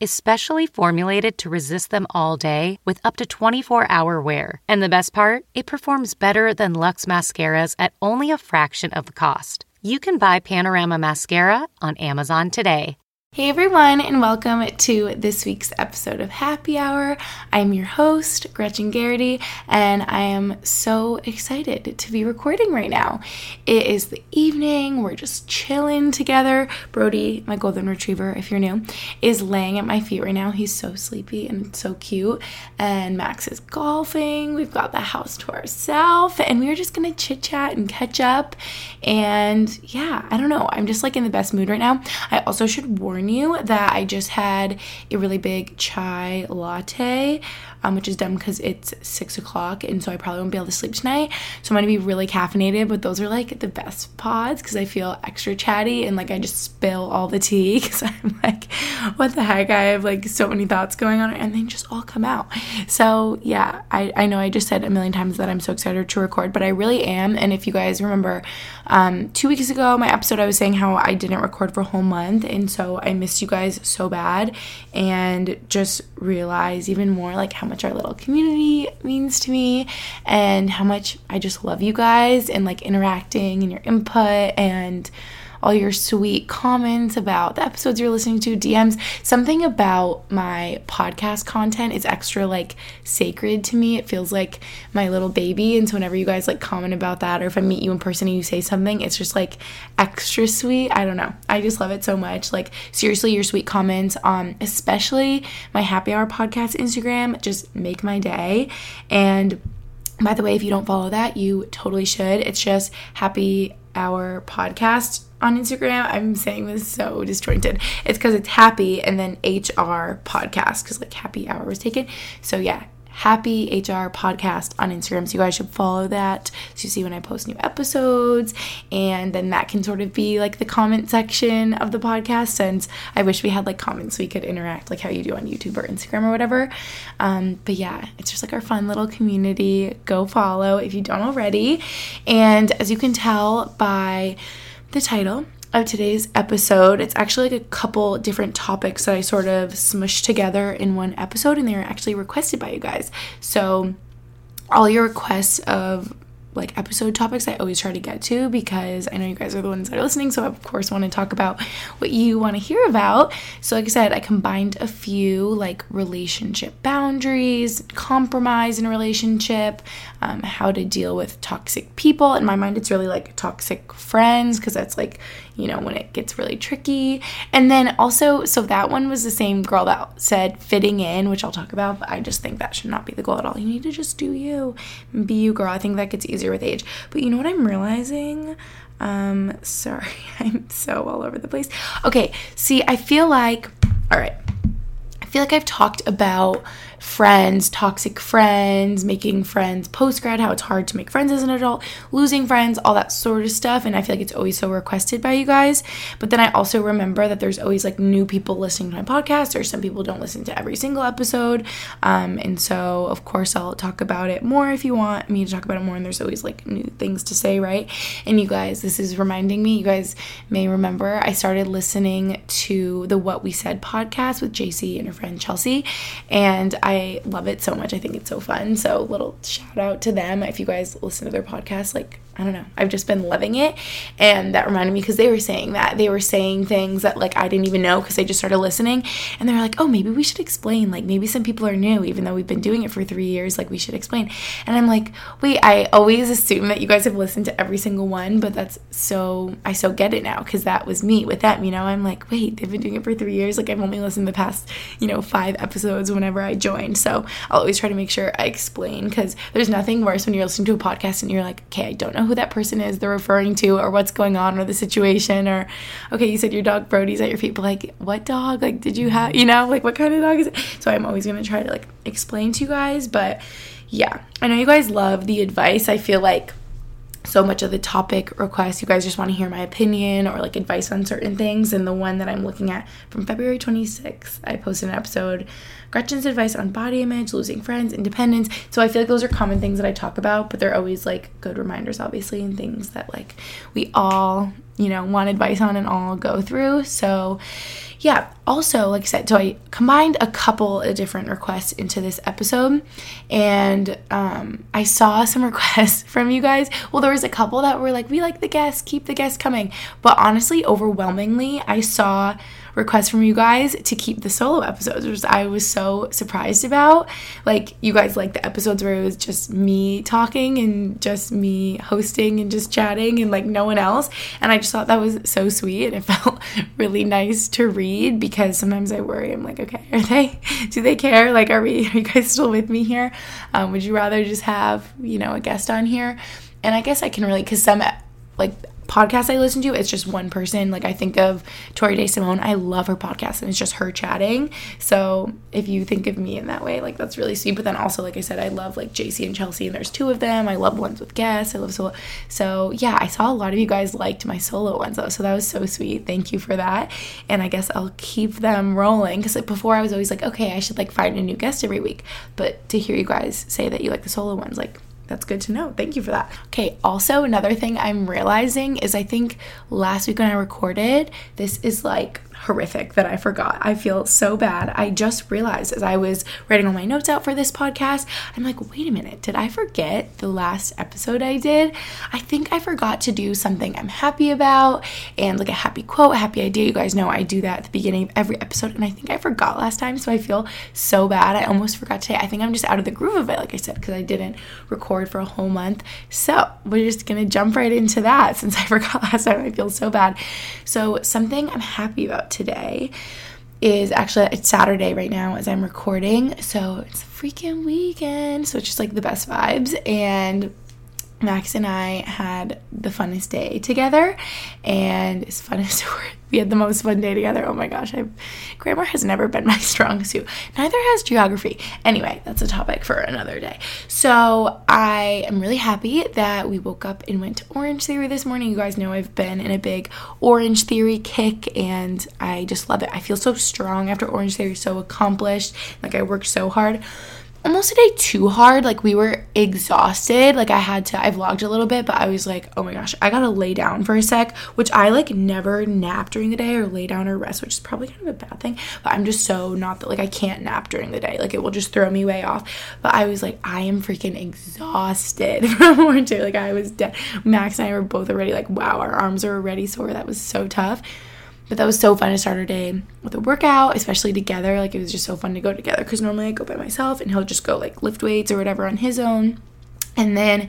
is specially formulated to resist them all day with up to 24 hour wear. And the best part, it performs better than Luxe mascaras at only a fraction of the cost. You can buy Panorama Mascara on Amazon today. Hey everyone, and welcome to this week's episode of Happy Hour. I'm your host, Gretchen Garrity, and I am so excited to be recording right now. It is the evening, we're just chilling together. Brody, my golden retriever, if you're new, is laying at my feet right now. He's so sleepy and so cute. And Max is golfing. We've got the house to ourselves, and we are just gonna chit chat and catch up. And yeah, I don't know, I'm just like in the best mood right now. I also should warn warn you that I just had a really big chai latte, um, which is dumb because it's six o'clock, and so I probably won't be able to sleep tonight. So I'm gonna be really caffeinated, but those are like the best pods because I feel extra chatty and like I just spill all the tea because I'm like, what the heck? I have like so many thoughts going on, and they just all come out. So yeah, I, I know I just said a million times that I'm so excited to record, but I really am. And if you guys remember, um, two weeks ago, my episode, I was saying how I didn't record for a whole month, and so I missed you guys so bad and just realize even more like how much our little community means to me and how much I just love you guys and like interacting and your input and all your sweet comments about the episodes you're listening to, DMs. Something about my podcast content is extra like sacred to me. It feels like my little baby. And so whenever you guys like comment about that, or if I meet you in person and you say something, it's just like extra sweet. I don't know. I just love it so much. Like seriously, your sweet comments, um, especially my happy hour podcast Instagram, just make my day. And by the way, if you don't follow that, you totally should. It's just happy hour podcast on Instagram. I'm saying this so disjointed. It's because it's happy and then HR podcast because like happy hour was taken. So yeah, happy HR podcast on Instagram. So you guys should follow that so you see when I post new episodes. And then that can sort of be like the comment section of the podcast since I wish we had like comments so we could interact like how you do on YouTube or Instagram or whatever. Um, but yeah, it's just like our fun little community. Go follow if you don't already. And as you can tell by the title of today's episode. It's actually like a couple different topics that I sort of smushed together in one episode, and they were actually requested by you guys. So, all your requests of like episode topics I always try to get to because I know you guys are the ones that are listening. So, I, of course, want to talk about what you want to hear about. So, like I said, I combined a few like relationship boundaries, compromise in a relationship, um, how to deal with toxic people. In my mind, it's really like toxic friends because that's like, you know, when it gets really tricky. And then also, so that one was the same girl that said fitting in, which I'll talk about, but I just think that should not be the goal at all. You need to just do you, be you, girl. I think that gets easier with age. But you know what I'm realizing? Um, sorry, I'm so all over the place. Okay, see, I feel like, all right, I feel like I've talked about friends, toxic friends, making friends post grad, how it's hard to make friends as an adult, losing friends, all that sort of stuff. And I feel like it's always so requested by you guys. But then I also remember that there's always like new people listening to my podcast, or some people don't listen to every single episode. Um, and so, of course, I'll talk about it more if you want me to talk about it more. And there's always like new things to say, right? And you guys, this is reminding me, you guys may remember I started listening to the What We Said podcast with JC and her friend Chelsea. And I love it so much. I think it's so fun. So, little shout out to them. If you guys listen to their podcast, like, I don't know, I've just been loving it. And that reminded me because they were saying that. They were saying things that, like, I didn't even know because they just started listening. And they were like, oh, maybe we should explain. Like, maybe some people are new, even though we've been doing it for three years. Like, we should explain. And I'm like, wait, I always assume that you guys have listened to every single one, but that's so, I so get it now because that was me with them. You know, I'm like, wait, they've been doing it for three years. Like, I've only listened the past, you know, five episodes whenever I joined. So I'll always try to make sure I explain because there's nothing worse when you're listening to a podcast and you're like, okay, I don't know who that person is they're referring to or what's going on or the situation or okay, you said your dog Brody's at your feet, but like what dog? Like did you have you know, like what kind of dog is it? So I'm always gonna try to like explain to you guys, but yeah. I know you guys love the advice. I feel like so much of the topic requests you guys just want to hear my opinion or like advice on certain things and the one that i'm looking at from february 26th i posted an episode gretchen's advice on body image losing friends independence. So i feel like those are common things that i talk about but they're always like good reminders obviously and things that like we all you know want advice on and all go through. So yeah, also, like I said, so I combined a couple of different requests into this episode, and um, I saw some requests from you guys. Well, there was a couple that were like, "We like the guests, keep the guests coming," but honestly, overwhelmingly, I saw requests from you guys to keep the solo episodes, which I was so surprised about. Like, you guys like the episodes where it was just me talking and just me hosting and just chatting and like no one else. And I just thought that was so sweet and it felt really nice to read because sometimes I worry. I'm like, okay, are they, do they care? Like, are we, are you guys still with me here? Um, would you rather just have, you know, a guest on here? And I guess I can really, because some, like, podcasts I listen to, it's just one person. Like I think of Tori Day Simone. I love her podcast and it's just her chatting. So if you think of me in that way, like that's really sweet. But then also, like I said, I love like JC and Chelsea and there's two of them. I love ones with guests. I love solo. So yeah, I saw a lot of you guys liked my solo ones though. So that was so sweet. Thank you for that. And I guess I'll keep them rolling. Cause like before I was always like, okay, I should like find a new guest every week. But to hear you guys say that you like the solo ones, like that's good to know. Thank you for that. Okay, also another thing I'm realizing is I think last week when I recorded, this is like horrific that I forgot. I feel so bad. I just realized as I was writing all my notes out for this podcast, I'm like, wait a minute, did I forget the last episode I did? I think I forgot to do something I'm happy about and like a happy quote, a happy idea. You guys know I do that at the beginning of every episode, and I think I forgot last time, so I feel so bad. I almost forgot today. I think I'm just out of the groove of it, like I said, because I didn't record for a whole month. So we're just gonna jump right into that since I forgot last time. I feel so bad. So, something I'm happy about today is actually it's Saturday right now as I'm recording. So it's a freaking weekend. So it's just like the best vibes and Max and I had the funnest day together, and as fun as we had the most fun day together. Oh my gosh, I've, grammar has never been my strong suit. Neither has geography. Anyway, that's a topic for another day. So I am really happy that we woke up and went to Orange Theory this morning. You guys know I've been in a big Orange Theory kick, and I just love it. I feel so strong after Orange Theory, so accomplished. Like I worked so hard almost a day too hard. Like we were exhausted. Like I had to I vlogged a little bit, but I was like, "Oh my gosh, I got to lay down for a sec," which I like never nap during the day or lay down or rest, which is probably kind of a bad thing, but I'm just so not that like I can't nap during the day. Like it will just throw me way off. But I was like, I am freaking exhausted from morning to like I was dead. Max and I were both already like, "Wow, our arms are already sore." That was so tough. But that was so fun to start our day with a workout, especially together. Like it was just so fun to go together because normally I go by myself and he'll just go like lift weights or whatever on his own. And then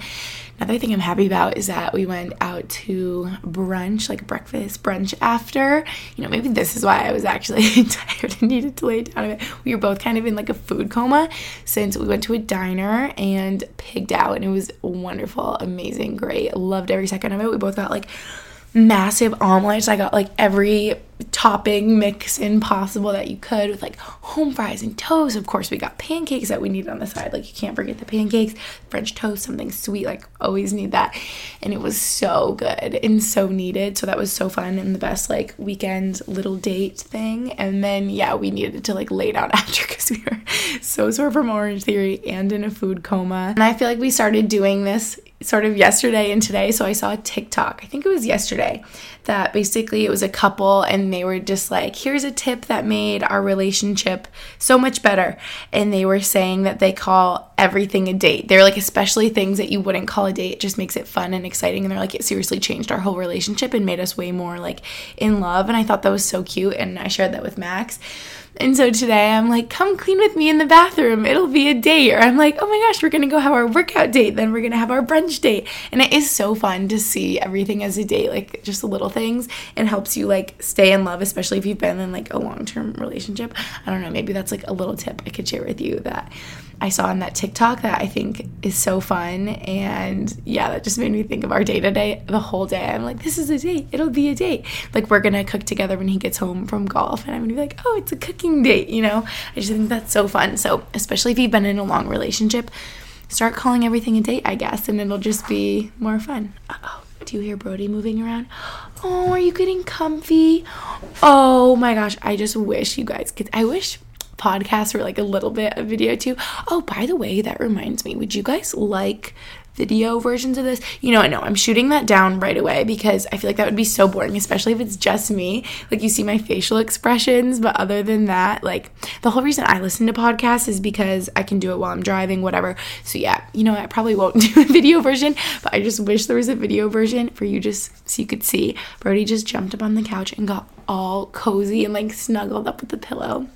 another thing I'm happy about is that we went out to brunch, like breakfast, brunch after. You know, maybe this is why I was actually tired and needed to lay down a bit. We were both kind of in like a food coma since we went to a diner and pigged out, and it was wonderful, amazing, great. Loved every second of it. We both got like massive omelets. I got like every topping mix in possible that you could with like home fries and toast. Of course, we got pancakes that we need on the side. Like you can't forget the pancakes, French toast, something sweet. Like always need that. And it was so good and so needed. So that was so fun and the best like weekend little date thing. And then yeah, we needed to like lay down after because we were so sore from Orange Theory and in a food coma. And I feel like we started doing this sort of yesterday and today. So I saw a TikTok, I think it was yesterday, that basically it was a couple and they were just like, here's a tip that made our relationship so much better. And they were saying that they call everything a date. They're like, especially things that you wouldn't call a date, it just makes it fun and exciting. And they're like, it seriously changed our whole relationship and made us way more like in love. And I thought that was so cute. And I shared that with Max. And so today I'm like, come clean with me in the bathroom. It'll be a date. Or I'm like, oh my gosh, we're going to go have our workout date. Then we're going to have our brunch date. And it is so fun to see everything as a date, like just the little things. It helps you like stay in love, especially if you've been in like a long term relationship. I don't know, maybe that's like a little tip I could share with you that I saw on that TikTok that I think is so fun. And yeah, that just made me think of our day to day, the whole day. I'm like, this is a date. It'll be a date. Like, we're going to cook together when he gets home from golf. And I'm going to be like, oh, it's a cooking date, you know? I just think that's so fun. So, especially if you've been in a long relationship, start calling everything a date, I guess, and it'll just be more fun. Oh. Do you hear Brody moving around? Oh, are you getting comfy? Oh my gosh, I just wish you guys could. I wish podcasts were like a little bit of video too. Oh, by the way, that reminds me, would you guys like video versions of this. You know, I know I'm shooting that down right away because I feel like that would be so boring, especially if it's just me. Like you see my facial expressions, but other than that, like the whole reason I listen to podcasts is because I can do it while I'm driving, whatever. So yeah, you know, I probably won't do a video version, but I just wish there was a video version for you just so you could see. Brody just jumped up on the couch and got all cozy and like snuggled up with the pillow.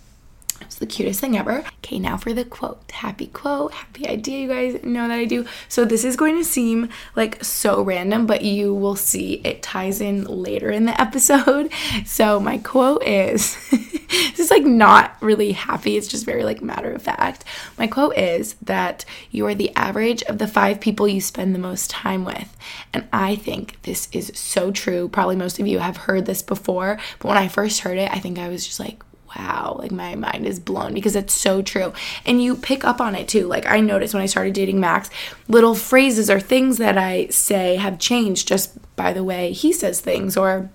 It's the cutest thing ever. Okay, now for the quote. Happy quote, happy idea. You guys know that I do. So this is going to seem like so random, but you will see it ties in later in the episode. So my quote is this is like not really happy. It's just very like matter of fact. My quote is that you are the average of the five people you spend the most time with. And I think this is so true. Probably most of you have heard this before, but when I first heard it, I think I was just like, wow, like my mind is blown because it's so true. And you pick up on it too. Like I noticed when I started dating Max, little phrases or things that I say have changed just by the way he says things or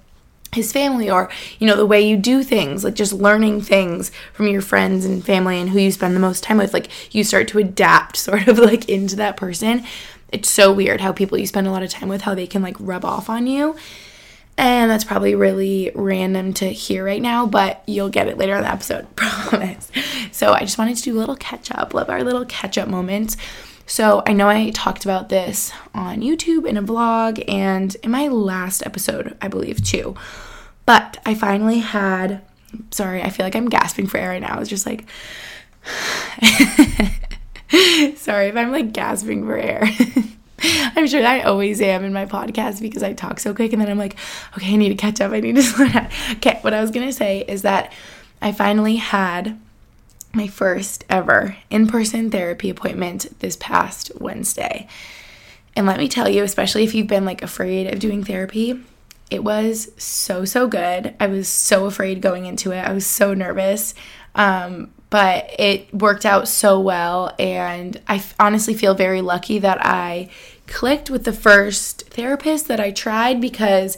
his family or you know the way you do things like just learning things from your friends and family and who you spend the most time with like you start to adapt sort of like into that person it's so weird how people you spend a lot of time with how they can like rub off on you and that's probably really random to hear right now, but you'll get it later in the episode, promise. So I just wanted to do a little catch up, love our little catch up moments. So I know I talked about this on YouTube in a vlog and in my last episode, I believe, too. But I finally had, sorry, I feel like I'm gasping for air right now. It's just like, sorry if I'm like gasping for air. I'm sure I always am in my podcast because I talk so quick and then I'm like, okay, I need to catch up. I need to slow down. Okay, what I was going to say is that I finally had my first ever in person therapy appointment this past Wednesday. And let me tell you, especially if you've been like afraid of doing therapy, it was so, so good. I was so afraid going into it. I was so nervous. Um, but it worked out so well. And I honestly feel very lucky that I clicked with the first therapist that I tried because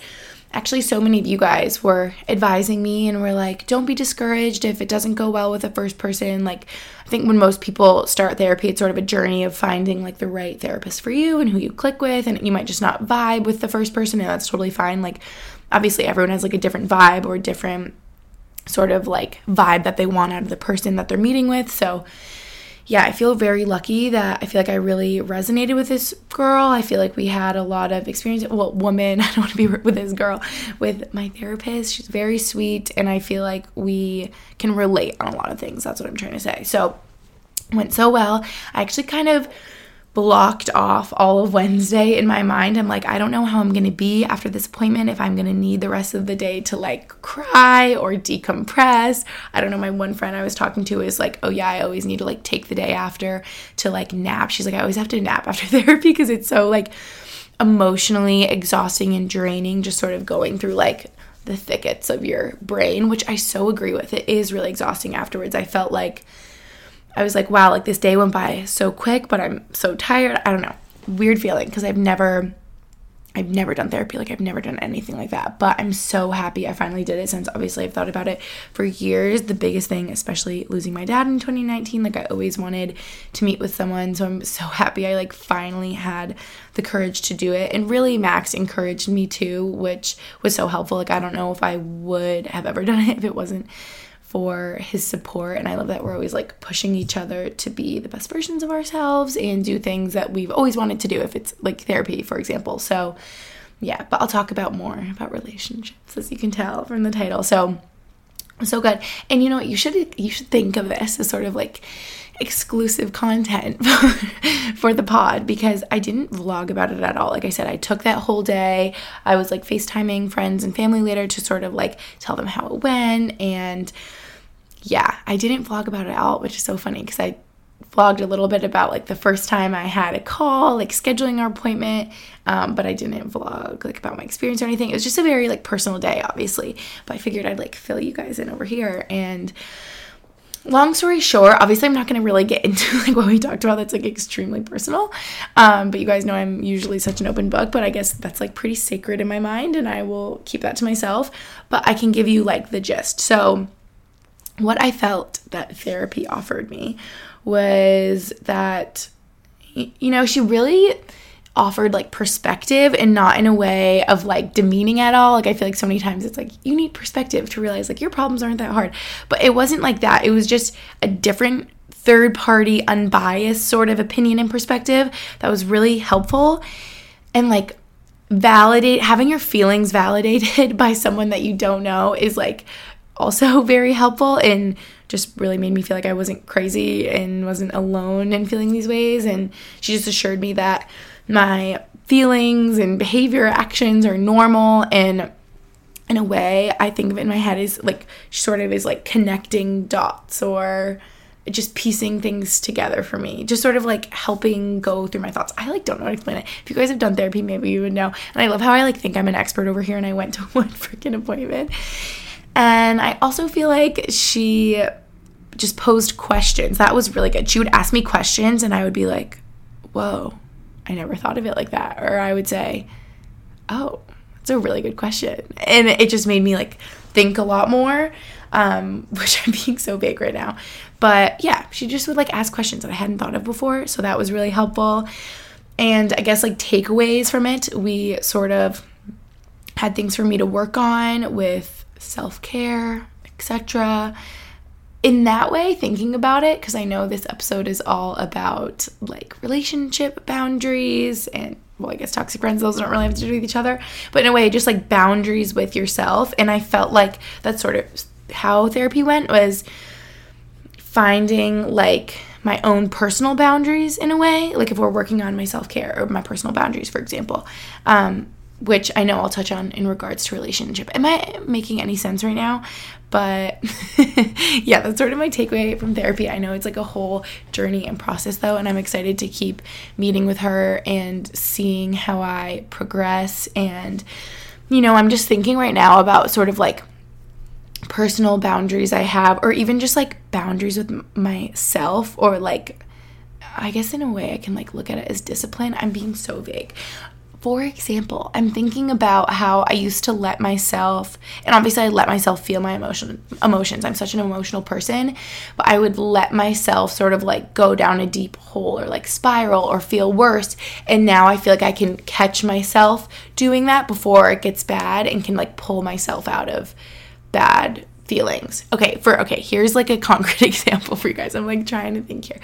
actually so many of you guys were advising me and were like don't be discouraged if it doesn't go well with the first person like i think when most people start therapy it's sort of a journey of finding like the right therapist for you and who you click with and you might just not vibe with the first person and that's totally fine like obviously everyone has like a different vibe or different sort of like vibe that they want out of the person that they're meeting with so yeah, I feel very lucky that I feel like I really resonated with this girl. I feel like we had a lot of experience. Well, woman, I don't want to be with this girl, with my therapist. She's very sweet, and I feel like we can relate on a lot of things. That's what I'm trying to say. So, went so well. I actually kind of blocked off all of Wednesday in my mind. I'm like, I don't know how I'm going to be after this appointment, if I'm going to need the rest of the day to like cry or decompress. I don't know. My one friend I was talking to is like, oh, yeah, I always need to like take the day after to like nap. She's like, I always have to nap after therapy because it's so like emotionally exhausting and draining, just sort of going through like the thickets of your brain, which I so agree with. It is really exhausting afterwards. I felt like, I was like, wow, like this day went by so quick, but I'm so tired. I don't know. Weird feeling because I've never I've never done therapy, like I've never done anything like that. But I'm so happy I finally did it since obviously I've thought about it for years. The biggest thing, especially losing my dad in 2019, like I always wanted to meet with someone. So I'm so happy I like finally had the courage to do it. And really Max encouraged me too, which was so helpful. Like I don't know if I would have ever done it if it wasn't for his support. And I love that we're always like pushing each other to be the best versions of ourselves and do things that we've always wanted to do, if it's like therapy, for example. So, yeah, but I'll talk about more about relationships, as you can tell from the title. So, so good. And you know what? You should you should think of this as sort of like exclusive content for for, the pod because I didn't vlog about it at all. Like I said, I took that whole day. I was like FaceTiming friends and family later to sort of like tell them how it went. And yeah, I didn't vlog about it all, which is so funny because I vlogged a little bit about like the first time I had a call, like scheduling our appointment, um, but I didn't vlog like about my experience or anything. It was just a very like personal day, obviously. But I figured I'd like fill you guys in over here. And long story short, obviously I'm not gonna really get into like what we talked about. That's like extremely personal. Um, but you guys know I'm usually such an open book, but I guess that's like pretty sacred in my mind, and I will keep that to myself. But I can give you like the gist. So what I felt that therapy offered me was that, you know, she really offered like perspective and not in a way of like demeaning at all. Like I feel like so many times it's like you need perspective to realize like your problems aren't that hard. But it wasn't like that. It was just a different third party unbiased sort of opinion and perspective that was really helpful and like validate having your feelings validated by someone that you don't know is like also very helpful and just really made me feel like I wasn't crazy and wasn't alone in feeling these ways. And she just assured me that my feelings and behavior actions are normal. And in a way i think of it in my head is like sort of is like connecting dots or just piecing things together for me. Just sort of like helping go through my thoughts. I like don't know how to explain it. If you guys have done therapy maybe you would know. And i love how i like think i'm an expert over here and i went to one freaking appointment and I also feel like she just posed questions. That was really good. She would ask me questions and I would be like, whoa, I never thought of it like that. Or I would say, oh, that's a really good question. And it just made me like think a lot more, um, which I'm being so big right now. But yeah, she just would like ask questions that I hadn't thought of before. So that was really helpful. And I guess like takeaways from it, we sort of had things for me to work on with self care, etc. In that way, thinking about it, because I know this episode is all about like relationship boundaries and well, I guess toxic friends, those don't really have to do with each other, but in a way, just like boundaries with yourself. And I felt like that's sort of how therapy went was finding like my own personal boundaries in a way. Like if we're working on my self care or my personal boundaries, for example, um, which I know I'll touch on in regards to relationship. Am I making any sense right now? But yeah, that's sort of my takeaway from therapy. I know it's like a whole journey and process though, and I'm excited to keep meeting with her and seeing how I progress. And, you know, I'm just thinking right now about sort of like personal boundaries I have, or even just like boundaries with myself, or like I guess in a way I can like look at it as discipline. I'm being so vague for example, I'm thinking about how I used to let myself, and obviously I let myself feel my emotion emotions. I'm such an emotional person, but I would let myself sort of like go down a deep hole or like spiral or feel worse. And now I feel like I can catch myself doing that before it gets bad and can like pull myself out of bad feelings. Okay, for okay, here's like a concrete example for you guys. I'm like trying to think here.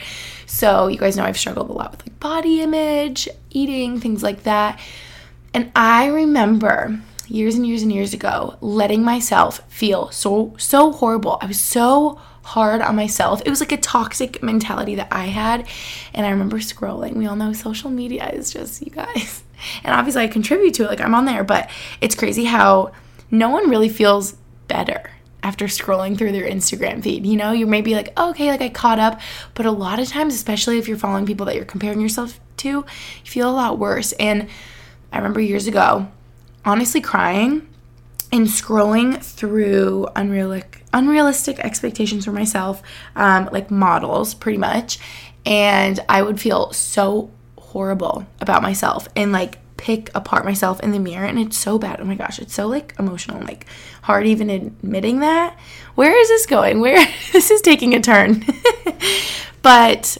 So, you guys know I've struggled a lot with like body image, eating, things like that. And I remember years and years and years ago letting myself feel so so horrible. I was so hard on myself. It was like a toxic mentality that I had. And I remember scrolling. We all know social media is just you guys. And obviously I contribute to it like I'm on there, but it's crazy how no one really feels better after scrolling through their Instagram feed. You know, you may be like, oh, okay, like I caught up. But a lot of times, especially if you're following people that you're comparing yourself to, you feel a lot worse. And I remember years ago, honestly crying and scrolling through unrealistic unrealistic expectations for myself, um, like models, pretty much. And I would feel so horrible about myself and like pick apart myself in the mirror and it's so bad. Oh my gosh, it's so like emotional, like hard even admitting that. Where is this going? Where this is taking a turn. but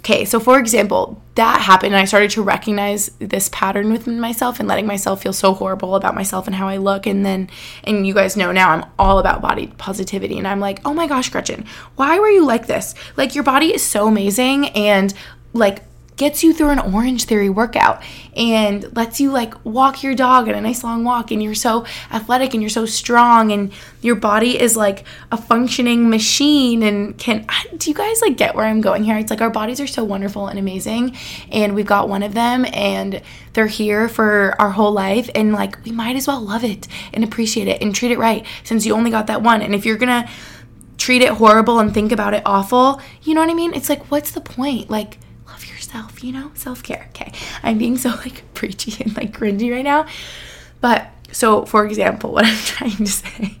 okay, so for example, that happened and I started to recognize this pattern within myself and letting myself feel so horrible about myself and how I look and then and you guys know now I'm all about body positivity and I'm like, "Oh my gosh, Gretchen, why were you like this? Like your body is so amazing and like gets you through an orange theory workout and lets you like walk your dog on a nice long walk and you're so athletic and you're so strong and your body is like a functioning machine and can do you guys like get where I'm going here it's like our bodies are so wonderful and amazing and we've got one of them and they're here for our whole life and like we might as well love it and appreciate it and treat it right since you only got that one and if you're to treat it horrible and think about it awful. You know what I mean? It's like, what's the point? Like, yourself, you know? Self care. Okay. I'm being so like preachy and like cringy right now. But so, for example, what I'm trying to say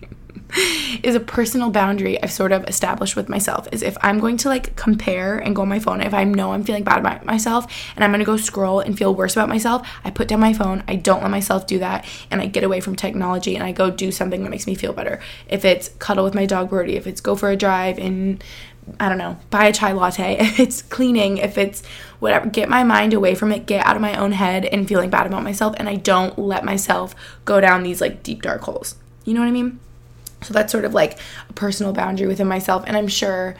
is a personal boundary I've sort of established with myself is if I'm going to like compare and go on my phone, if I know I'm feeling bad about myself and I'm gonna go scroll and feel worse about myself, I put down my phone, I don't let myself do that, and I get away from technology and I go do something that makes me feel better. If it's cuddle with my dog Brody, if it's go for a drive and I don't know, buy a chai latte, if it's cleaning, if it's whatever, get my mind away from it, get out of my own head and feeling bad about myself, and I don't let myself go down these like deep dark holes. You know what I mean? So that's sort of like a personal boundary within myself. And I'm sure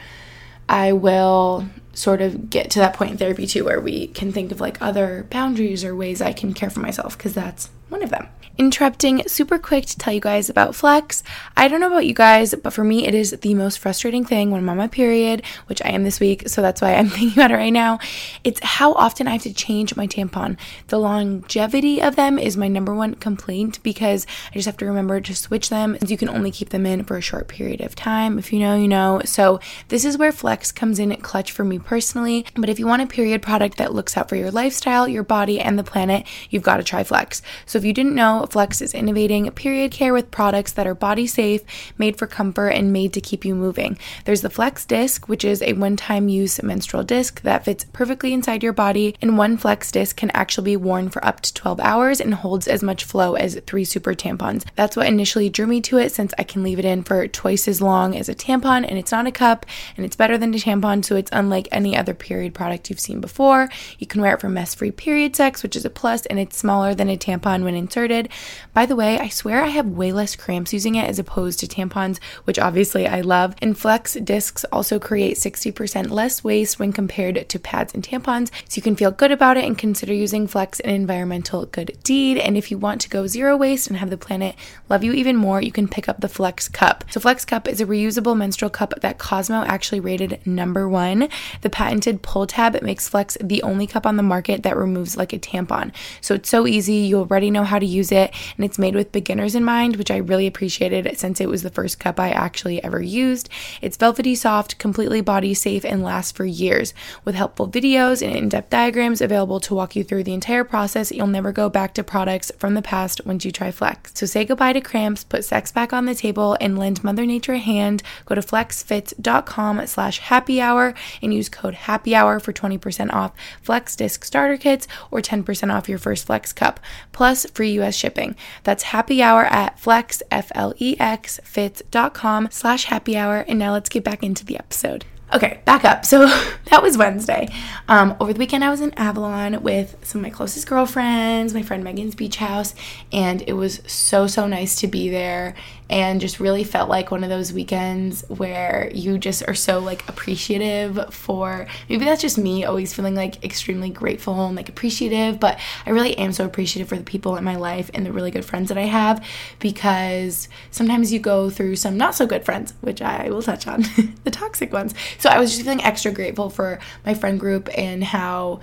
I will sort of get to that point in therapy too, where we can think of like other boundaries or ways I can care for myself, because that's one of them interrupting super quick to tell you guys about Flex. I don't know about you guys, but for me, it is the most frustrating thing when I'm on my period, which I am this week, so that's why I'm thinking about it right now. It's how often I have to change my tampon. The longevity of them is my number one complaint because I just have to remember to switch them. You can only keep them in for a short period of time. If you know, you know. So, this is where Flex comes in clutch for me personally. But if you want a period product that looks out for your lifestyle, your body, and the planet, you've got to try Flex. So, if you didn't know, Flex is innovating period care with products that are body safe, made for comfort, and made to keep you moving. There's the Flex Disc, which is a one time use menstrual disc that fits perfectly inside your body, and one Flex Disc can actually be worn for up to 12 hours and holds as much flow as three super tampons. That's what initially drew me to it since I can leave it in for twice as long as a tampon, and it's not a cup, and it's better than a tampon, so it's unlike any other period product you've seen before. You can wear it for mess free period sex, which is a plus, and it's smaller than a tampon when inserted. By the way, I swear I have way less cramps using it as opposed to tampons, which obviously I love. And Flex discs also create 60% less waste when compared to pads and tampons, so you can feel good about it and consider using Flex an environmental good deed. And if you want to go zero waste and have the planet love you even more, you can pick up the Flex Cup. So, Flex Cup is a reusable menstrual cup that Cosmo actually rated number one. The patented pull tab makes Flex the only cup on the market that removes like a tampon. So, it's so easy, you already know how to use it and it's made with beginners in mind, which I really appreciated since it was the first cup I actually ever used. It's velvety soft, completely body safe, and lasts for years. With helpful videos and in depth diagrams available to walk you through the entire process, you'll never go back to products from the past once you try Flex. So say goodbye to cramps, put sex back on the table, and lend Mother Nature a hand. Go to flexfits.com slash happy hour and use code happy hour for 20% off Flex Disc Starter Kits or 10% off your first Flex Cup, plus free US shipping. That's happy hour at flex, F-L-E-X, fits.com slash happy hour. And now let's get back into the episode. Okay, back up. So that was Wednesday. Um, over the weekend, I was in Avalon with some of my closest girlfriends, my friend Megan's beach house, and it was so, so nice to be there and just really felt like one of those weekends where you just are so like appreciative for maybe that's just me always feeling like extremely grateful and like appreciative, but I really am so appreciative for the people in my life and the really good friends that I have because sometimes you go through some not so good friends, which I will touch on, the toxic ones. So I was just feeling extra grateful for my friend group and how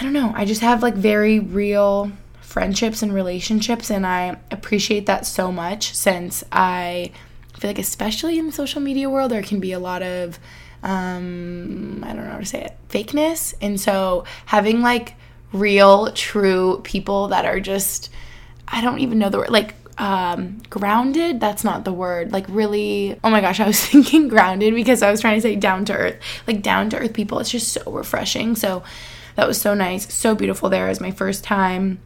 I don't know, I just have like very real friendships and relationships and I appreciate that so much since I feel like especially in the social media world there can be a lot of um I don't know how to say it fakeness. And so having like real true people that are just I don't even know the word like um grounded that's not the word like really oh my gosh i was thinking grounded because i was trying to say down to earth like down to earth people it's just so refreshing. So that was so nice so beautiful There. Is my first time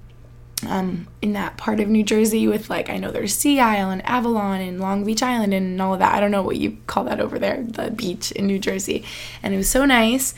um, in that part of New Jersey with like I know there's Sea Isle and Avalon and Long Beach Island and all of that. I don't know what you call that over there, the beach in New Jersey. And it was so nice.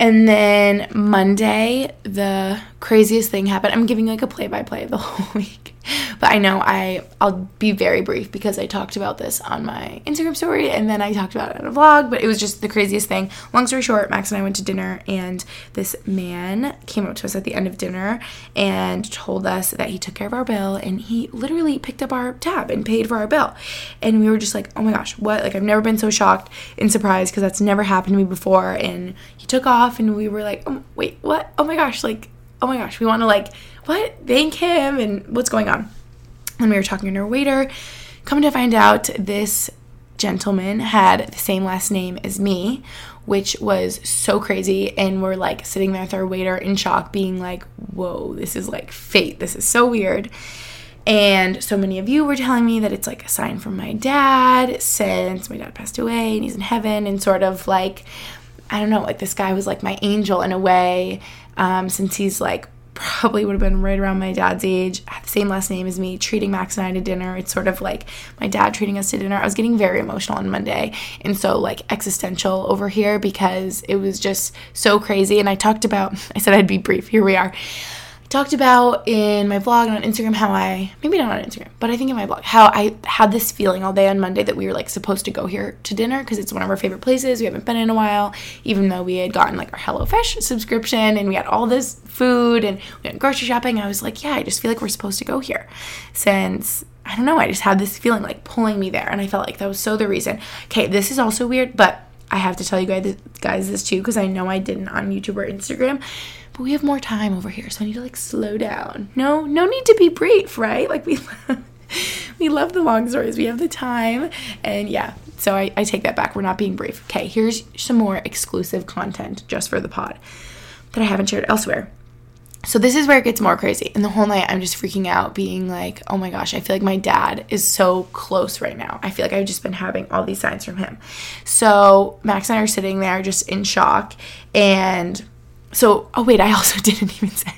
And then Monday, the craziest thing happened. I'm giving like a play by play the whole week. But I know I I'll be very brief because I talked about this on my Instagram story and then I talked about it in a vlog, but it was just the craziest thing. Long story short, Max and I went to dinner and this man came up to us at the end of dinner and told us that he took care of our bill and he literally picked up our tab and paid for our bill. And we were just like, "Oh my gosh, what?" Like I've never been so shocked and surprised because that's never happened to me before and he took off and we were like, "Oh, wait, what? Oh my gosh, like oh my gosh, we want to like, what? Thank him and what's going on? And we were talking to our waiter. Come to find out, this gentleman had the same last name as me, which was so crazy. And we're like sitting there with our waiter in shock, being like, whoa, this is like fate. This is so weird. And so many of you were telling me that it's like a sign from my dad since my dad passed away and he's in heaven, and sort of like, I don't know, like this guy was like my angel in a way, um, since he's like probably would have been right around my dad's age, had the same last name as me, treating Max and I to dinner. It's sort of like my dad treating us to dinner. I was getting very emotional on Monday and so like existential over here because it was just so crazy. And I talked about, I said I'd be brief. Here we are talked about in my vlog and on Instagram how I maybe not on Instagram, but I think in my blog how I had this feeling all day on Monday that we were like supposed to go here to dinner because it's one of our favorite places. We haven't been in a while, even though we had gotten like our HelloFresh subscription and we had all this food and we went grocery shopping. I was like, yeah, I just feel like we're supposed to go here since I don't know. I just had this feeling like pulling me there, and I felt like that was so the reason. Okay, this is also weird, but I have to tell you guys, guys this too because I know I didn't on YouTube or Instagram but we have more time over here, so I need to like slow down. No, no need to be brief, right? Like we we love the long stories. We have the time. And yeah, so I, I take that back. We're not being brief. Okay, here's some more exclusive content just for the pod that I haven't shared elsewhere. So this is where it gets more crazy. And the whole night I'm just freaking out, being like, oh my gosh, I feel like my dad is so close right now. I feel like I've just been having all these signs from him. So Max and I are sitting there just in shock and so, oh wait, I also didn't even say.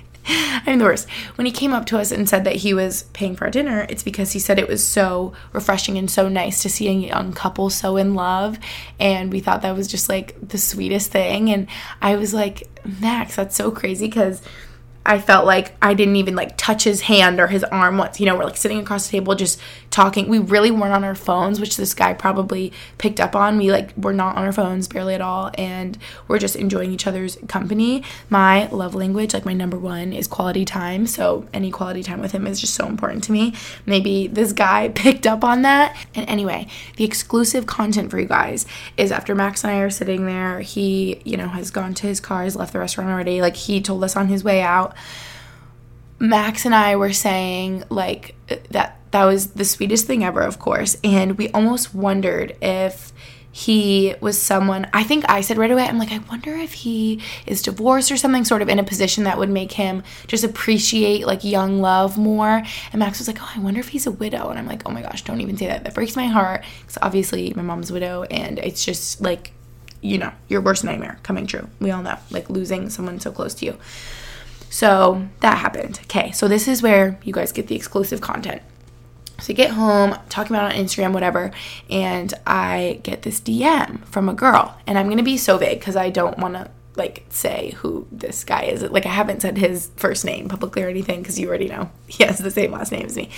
I'm the worst. When he came up to us and said that he was paying for our dinner, it's because he said it was so refreshing and so nice to see a young couple so in love. And we thought that was just like the sweetest thing. And I was like, Max, that's so crazy because I felt like I didn't even like touch his hand or his arm once. You know, we're like sitting across the table just talking. We really weren't on our phones, which this guy probably picked up on. We like were not on our phones barely at all and we're just enjoying each other's company. My love language, like my number one is quality time. So any quality time with him is just so important to me. Maybe this guy picked up on that. And anyway, the exclusive content for you guys is after Max and I are sitting there, he, you know, has gone to his car, has left the restaurant already. Like he told us on his way out Max and I were saying like that that was the sweetest thing ever, of course, and we almost wondered if he was someone I think I said right away I'm like I wonder if he is divorced or something sort of in a position that would make him just appreciate like young love more. And Max was like oh I wonder if he's a widow. And I'm like oh my gosh don't even say that. That breaks my heart. Cuz obviously my mom's widow and it's just like you know your worst nightmare coming true. We all know like losing someone so close to you. So that happened. Okay, so this is where you guys get the exclusive content. So I get home, talking about on Instagram, whatever, and I get this DM from a girl. And I'm gonna be so vague because I don't wanna like say who this guy is. Like I haven't said his first name publicly or anything because you already know he has the same last name as me.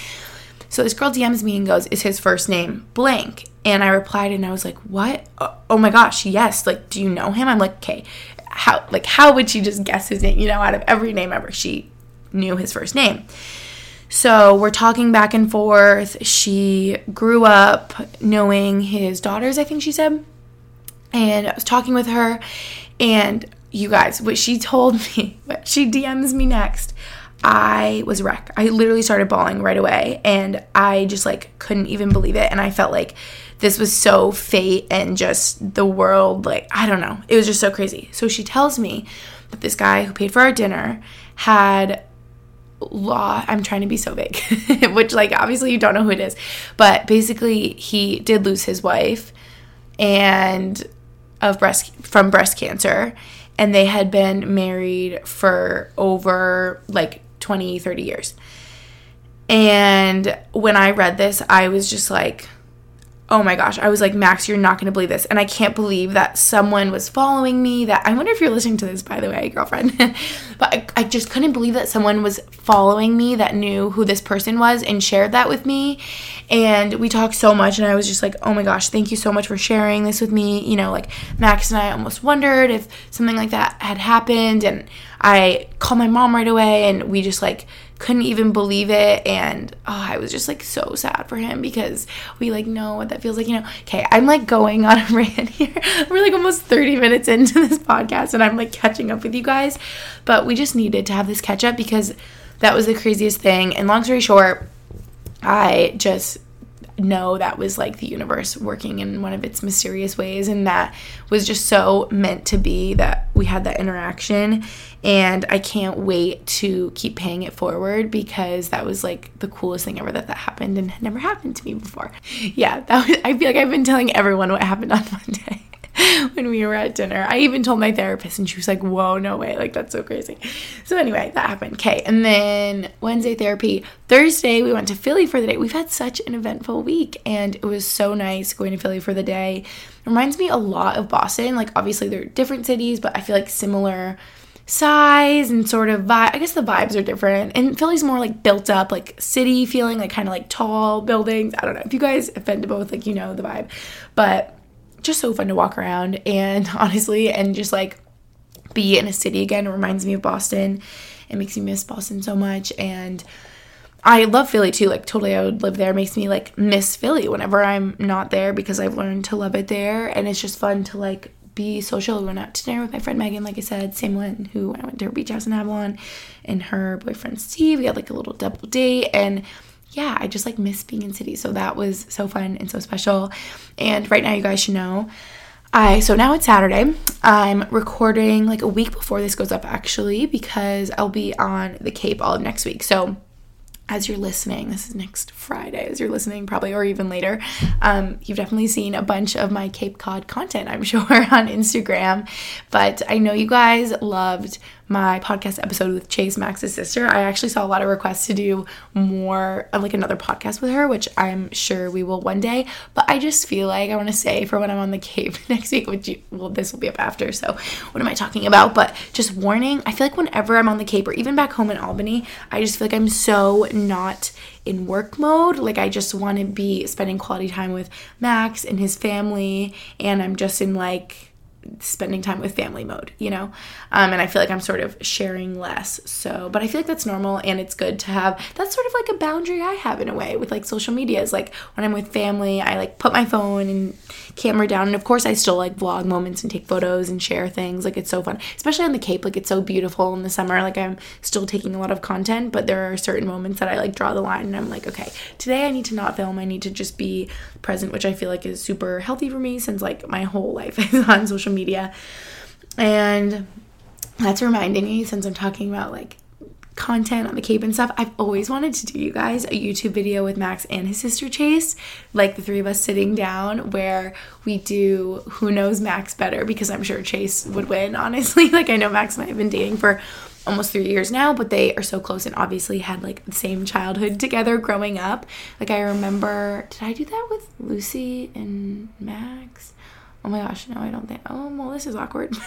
So this girl DMs me and goes, Is his first name blank? And I replied and I was like, What? Oh, oh my gosh, yes. Like, do you know him? I'm like, Okay how like how would she just guess his name? You know, out of every name ever, she knew his first name. So we're talking back and forth. She grew up knowing his daughters, I think she said. And I was talking with her, and you guys, what she told me, what she DMs me next, I was wrecked. I literally started bawling right away, and I just like couldn't even believe it. And I felt like this was so fate and just the world like i don't know it was just so crazy so she tells me that this guy who paid for our dinner had law i'm trying to be so vague which like obviously you don't know who it is but basically he did lose his wife and of breast from breast cancer and they had been married for over like 20 30 years. And when i read this i was just like oh my gosh, I was like, Max, you're not going to believe this. And I can't believe that someone was following me. That I wonder if you're listening to this, by the way, girlfriend. but I, I, just couldn't believe that someone was following me that knew who this person was and shared that with me. And we talked so much, and I was just like, oh my gosh, thank you so much for sharing this with me. You know, like Max and I almost wondered if something like that had happened. And I called my mom right away, and we just like, couldn't even believe it and oh, I was just like so sad for him because we like know what that feels like, you know. Okay, I'm like going on a rant here. We're like almost 30 minutes into this podcast and I'm like catching up with you guys, but we just needed to have this catch up because that was the craziest thing. And long story short, I just know that was like the universe working in one of its mysterious ways and that was just so meant to be that we had that interaction and I can't wait to keep paying it forward because that was like the coolest thing ever that that happened and had never happened to me before. Yeah, that was, I feel like I've been telling everyone what happened on Monday. when we were at dinner. I even told my therapist, and she was like, Whoa, no way. Like, that's so crazy. So, anyway, that happened. Okay. And then Wednesday therapy. Thursday, we went to Philly for the day. We've had such an eventful week, and it was so nice going to Philly for the day. It reminds me a lot of Boston. Like, obviously, they're different cities, but I feel like similar size and sort of vibe. I guess the vibes are different. And Philly's more like built up, like city feeling, like kind of like tall buildings. I don't know. If you guys have been to both, like you know the vibe. But just so fun to walk around and honestly and just like be in a city again. It reminds me of Boston. It makes me miss Boston so much and I love Philly too. Like totally I would live there. It makes me like miss Philly whenever I'm not there because I've learned to love it there and it's just fun to like be social. We went out to dinner with my friend Megan, like I said, same one who I went to her beach house in Avalon, and her boyfriend Steve. We had like a little double date, and yeah, I just like miss being in cities. So that was so fun and so special. And right now, you guys should know. I so now it's Saturday. I'm recording like a week before this goes up actually because I'll be on the Cape all of next week. So as you're listening, this is next Friday, as you're listening, probably, or even later, um, you've definitely seen a bunch of my Cape Cod content, I'm sure, on Instagram. But I know you guys loved my podcast episode with Chase Max's sister, I actually saw a lot of requests to do more, uh, like another podcast with her, which I'm sure we will one day. But I just feel like I want to say for when I'm on the Cape next week, which you, well, this will be up after. So what am I talking about? But just warning, I feel like whenever I'm on the Cape or even back home in Albany, I just feel like I'm so not in work mode. Like I just want to be spending quality time with Max and his family, and I'm just in like spending time with family mode, you know? Um, and I feel like I'm sort of sharing less. So, but I feel like that's normal and it's good to have. That's sort of like a boundary I have in a way with like social media. Is like when I'm with family, I like put my phone and camera down. And of course, I still like vlog moments and take photos and share things. Like it's so fun, especially on the Cape. Like it's so beautiful in the summer. Like I'm still taking a lot of content, but there are certain moments that I like draw the line and I'm like, okay, today I need to not film. I need to just be present, which I feel like is super healthy for me since like my whole life is on social media. And that's reminding me since I'm talking about like content on the Cape and stuff, I've always wanted to do you guys a YouTube video with Max and his sister Chase, like the three of us sitting down where we do who knows Max better because I'm sure Chase would win, honestly. Like I know Max and I have been dating for almost three years now, but they are so close and obviously had like the same childhood together growing up. Like I remember, did I do that with Lucy and Max? Oh my gosh, no, I don't think. Oh, well, this is awkward.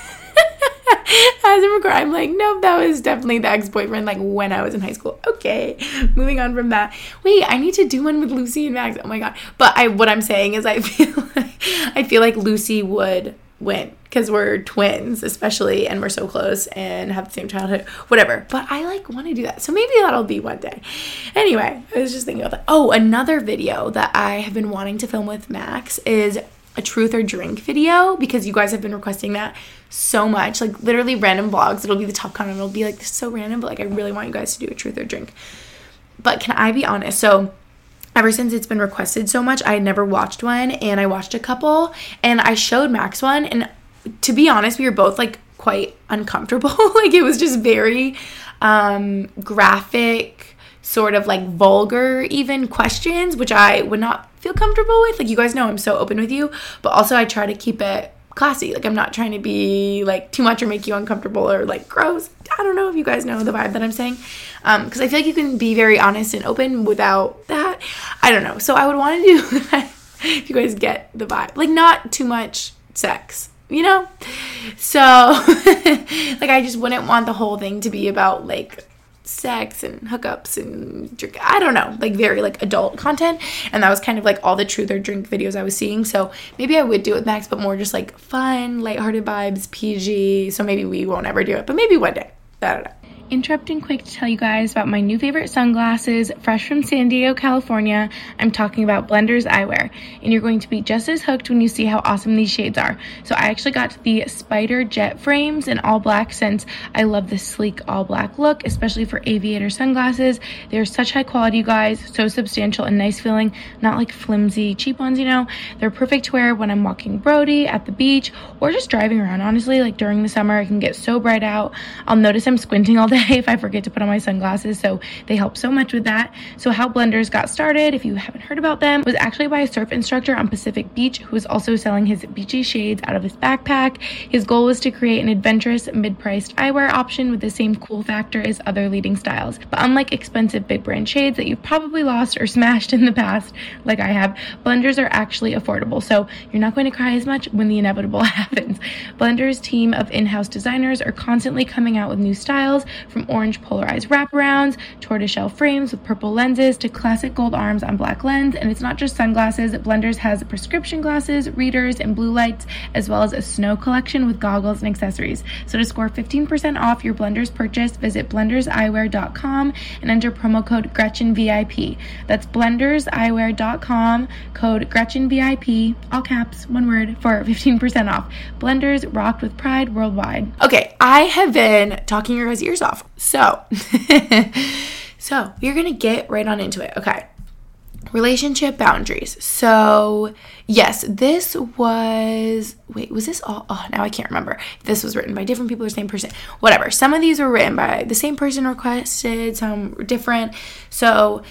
As a record, I'm like, nope, that was definitely the ex boyfriend, like when I was in high school. Okay, moving on from that. Wait, I need to do one with Lucy and Max. Oh my god! But I, what I'm saying is, I feel like I feel like Lucy would win because we're twins, especially, and we're so close and have the same childhood, whatever. But I like want to do that. So maybe that'll be one day. Anyway, I was just thinking about that. Oh, another video that I have been wanting to film with Max is a truth or drink video because you guys have been requesting that so much. Like literally random vlogs. It'll be the top comment. It'll be like this is so random, but like I really want you guys to do a truth or drink. But can I be honest? So ever since it's been requested so much, I had never watched one and I watched a couple and I showed Max one and to be honest, we were both like quite uncomfortable. like it was just very um graphic sort of like vulgar even questions which I would not feel comfortable with. Like you guys know I'm so open with you, but also I try to keep it classy. Like I'm not trying to be like too much or make you uncomfortable or like gross. I don't know if you guys know the vibe that I'm saying. Um because I feel like you can be very honest and open without that. I don't know. So I would want to do that if you guys get the vibe. Like not too much sex you know? So, like, I just wouldn't want the whole thing to be about like sex and hookups and drink. I don't know, like very like adult content. And that was kind of like all the truth or drink videos I was seeing. So maybe I would do it Max, but more just like fun, lighthearted vibes, PG. So maybe we won't ever do it, but maybe one day. I don't know. Interrupting quick to tell you guys about my new favorite sunglasses, fresh from San Diego, California. I'm talking about Blenders Eyewear, and you're going to be just as hooked when you see how awesome these shades are. So I actually got the Spider Jet frames in all black since I love the sleek all black look, especially for aviator sunglasses. They're such high quality, you guys, so substantial and nice feeling, not like flimsy, cheap ones, you know. They're perfect to wear when I'm walking Brody at the beach or just driving around, honestly. Like during the summer, I can get so bright out. I'll notice I'm squinting all day if I forget to put on my sunglasses, so they help so much with that. So, how Blenders got started, if you haven't heard about them, was actually by a surf instructor on Pacific Beach who was also selling his beachy shades out of his backpack. His goal was to create an adventurous, mid priced eyewear option with the same cool factor as other leading styles. But unlike expensive big brand shades that you've probably lost or smashed in the past, like I have, Blenders are actually affordable, so you're not going to cry as much when the inevitable happens. Blenders' team of in house designers are constantly coming out with new styles from orange polarized wraparounds, tortoiseshell frames with purple lenses, to classic gold arms on black lens. And it's not just sunglasses, Blenders has prescription glasses, readers, and blue lights, as well as a snow collection with goggles and accessories. So to score 15% off your Blenders purchase, visit blenderseyewear.com and enter promo code GretchenVIP. That's blenderseyewear.com, code GretchenVIP, all caps, one word, for 15% off. Blenders rocked with pride worldwide. Okay, I have been talking your guys' ears off. So, so we're gonna get right on into it. Okay. Relationship boundaries. So, yes, this was. Wait, was this all? Oh, now I can't remember. This was written by different people or same person. Whatever. Some of these were written by the same person requested, some different. So,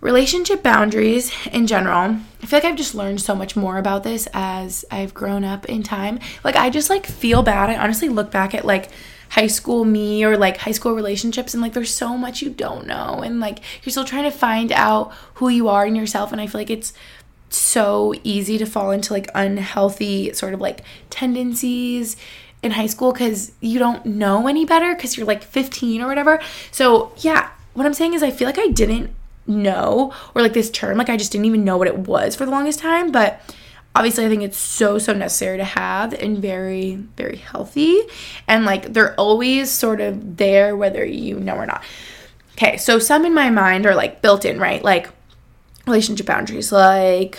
relationship boundaries in general i feel like i've just learned so much more about this as i've grown up in time like i just like feel bad i honestly look back at like high school me or like high school relationships and like there's so much you don't know and like you're still trying to find out who you are in yourself and i feel like it's so easy to fall into like unhealthy sort of like tendencies in high school because you don't know any better because you're like 15 or whatever. So yeah what i'm saying is i feel like i didn't know or like this term like i just didn't even know what it was for the longest time but obviously i think it's so so necessary to have and very very healthy. And like they're always sort of there whether you know or not. Okay so some in my mind are like built in right? Like relationship boundaries. Like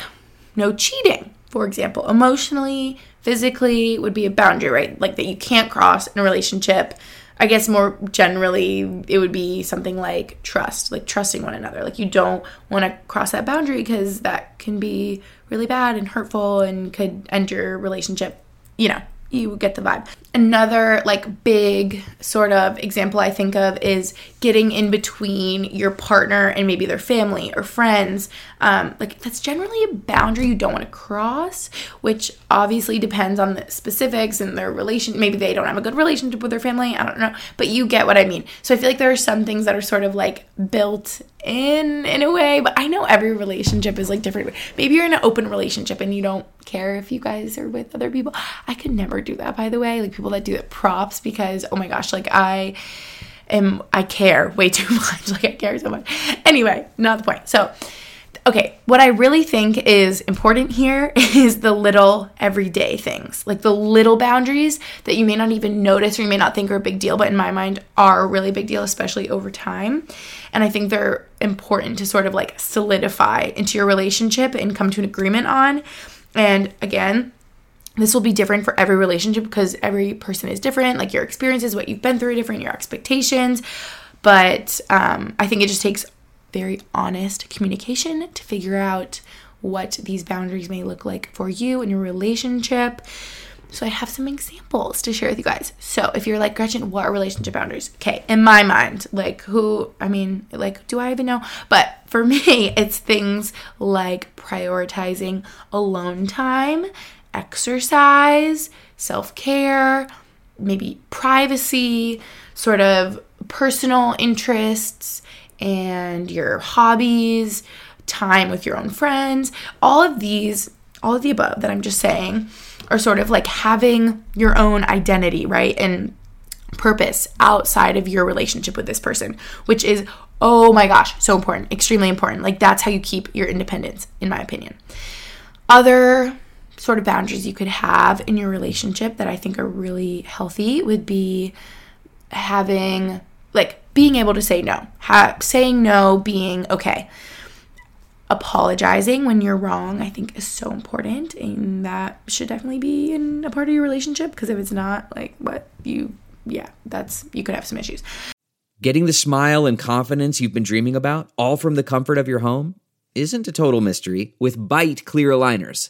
no cheating for example. Emotionally physically would be a boundary right? Like that you can't cross in a relationship. I guess more generally, it would be something like trust, like trusting one another. Like you don't want to cross that boundary because that can be really bad and hurtful and could end your relationship, you know, you get the vibe. Another like big sort of example I think of is getting in between your partner and maybe their family or friends. Um, like that's generally a boundary you don't want to cross, which obviously depends on the specifics and their relation. Maybe they don't have a good relationship with their family. I don't know, but you get what I mean. So I feel like there are some things that are sort of like built in in a way, but I know every relationship is like different. Maybe you're in an open relationship and you don't care if you guys are with other people. I could never do that, by the way. Like people that do it props because oh my gosh, like I am I care way too much. Like I care so much. Anyway, not the point. So okay, what I really think is important here is the little everyday things, like the little boundaries that you may not even notice or you may not think are a big deal, but in my mind are a really big deal, especially over time. And I think they're important to sort of like solidify into your relationship and come to an agreement on. And again, this will be different for every relationship because every person is different. Like your experiences, what you've been through, different, your expectations. But um, I think it just takes very honest communication to figure out what these boundaries may look like for you and your relationship. So I have some examples to share with you guys. So if you're like Gretchen, what are relationship boundaries? Okay, in my mind, like who I mean, like do I even know? But for me, it's things like prioritizing alone time, exercise, self-care, maybe privacy, sort of personal interests and your hobbies, time with your own friends, all of these, all of the above that I'm just saying are sort of like having your own identity, right? And purpose outside of your relationship with this person, which is, oh my gosh, so important, extremely important. Like, that's how you keep your independence, in my opinion. Other sort of boundaries you could have in your relationship that I think are really healthy would be having like being able to say no, ha- saying no, being okay. Apologizing when you're wrong, I think, is so important, and that should definitely be in a part of your relationship. Because if it's not, like, what you, yeah, that's you could have some issues. Getting the smile and confidence you've been dreaming about, all from the comfort of your home, isn't a total mystery with Byte clear aligners.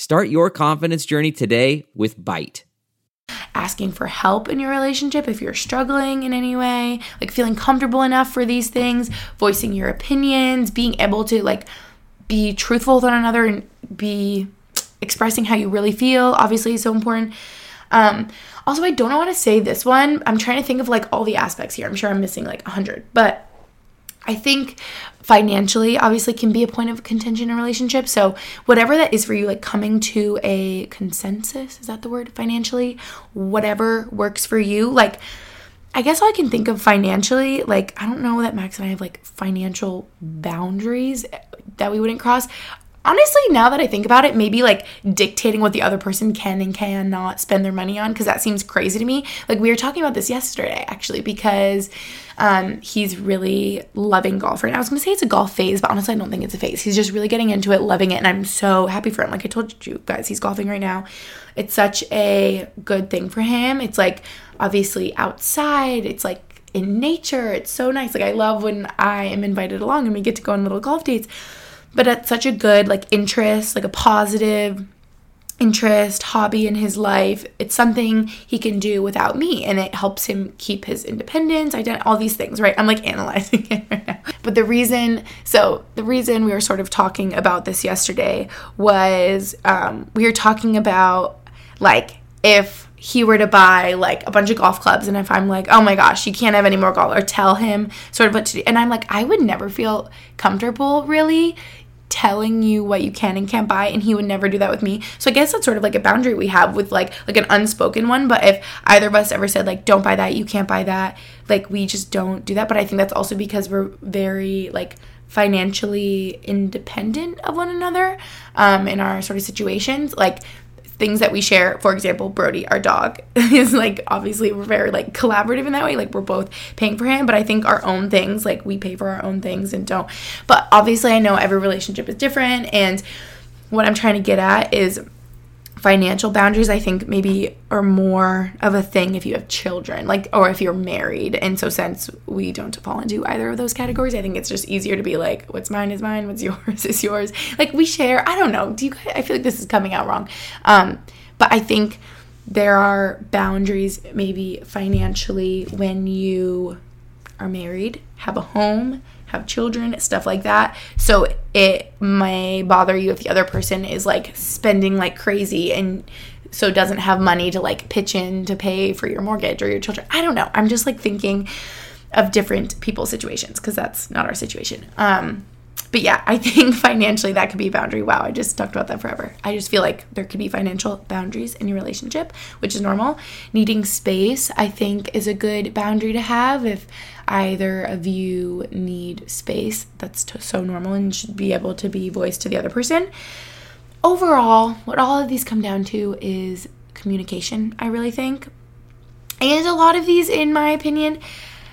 Start your confidence journey today with Byte asking for help in your relationship if you're struggling in any way, like feeling comfortable enough for these things, voicing your opinions, being able to like be truthful with one another and be expressing how you really feel, obviously is so important. Um, also, I don't know how to say this one. I'm trying to think of like all the aspects here. I'm sure I'm missing like a hundred, but I think financially obviously can be a point of contention in a relationship. So, whatever that is for you, like coming to a consensus, is that the word financially? Whatever works for you. Like, I guess all I can think of financially, like, I don't know that Max and I have like financial boundaries that we wouldn't cross. Honestly, now that I think about it, maybe like dictating what the other person can and cannot spend their money on, because that seems crazy to me. Like, we were talking about this yesterday, actually, because um, he's really loving golf right now. I was gonna say it's a golf phase, but honestly, I don't think it's a phase. He's just really getting into it, loving it, and I'm so happy for him. Like I told you guys, he's golfing right now. It's such a good thing for him. It's like obviously outside. It's like in nature. It's so nice. Like I love when I am invited along and we get to go on little golf dates. But it's such a good like interest, like a positive interest, hobby in his life. It's something he can do without me and it helps him keep his independence, identity, all these things, right? I'm like analyzing it right now. But the reason, so the reason we were sort of talking about this yesterday was um, we were talking about like if he were to buy like a bunch of golf clubs and if I'm like, oh my gosh, you can't have any more golf or tell him sort of what to do. And I'm like, I would never feel comfortable really telling you what you can and can't buy and he would never do that with me. So i guess that's sort of like a boundary we have with like like an unspoken one. But if either of us ever said like don't buy that you can't buy that like we just don't do that. But i think that's also because we're very like financially independent of one another um in our sort of situations. Like things that we share. For example brody our dog is like obviously we're very like collaborative in that way like we're both paying for him but i think our own things like we pay for our own things and don't. But obviously i know every relationship is different and what i'm trying to get at is financial boundaries i think maybe are more of a thing if you have children like or if you're married. And so since we don't fall into either of those categories i think it's just easier to be like what's mine is mine what's yours is yours. Like we share i don't know. Do you i feel like this is coming out wrong. Um but i think there are boundaries maybe financially when you are married have a home have children, stuff like that. So it may bother you if the other person is like spending like crazy and so doesn't have money to like pitch in to pay for your mortgage or your children. I don't know. I'm just like thinking of different people's situations because that's not our situation. Um but yeah, I think financially that could be a boundary. Wow, I just talked about that forever. I just feel like there could be financial boundaries in your relationship, which is normal. Needing space, I think, is a good boundary to have if either of you need space. That's t- so normal and should be able to be voiced to the other person. Overall, what all of these come down to is communication, I really think. And a lot of these, in my opinion,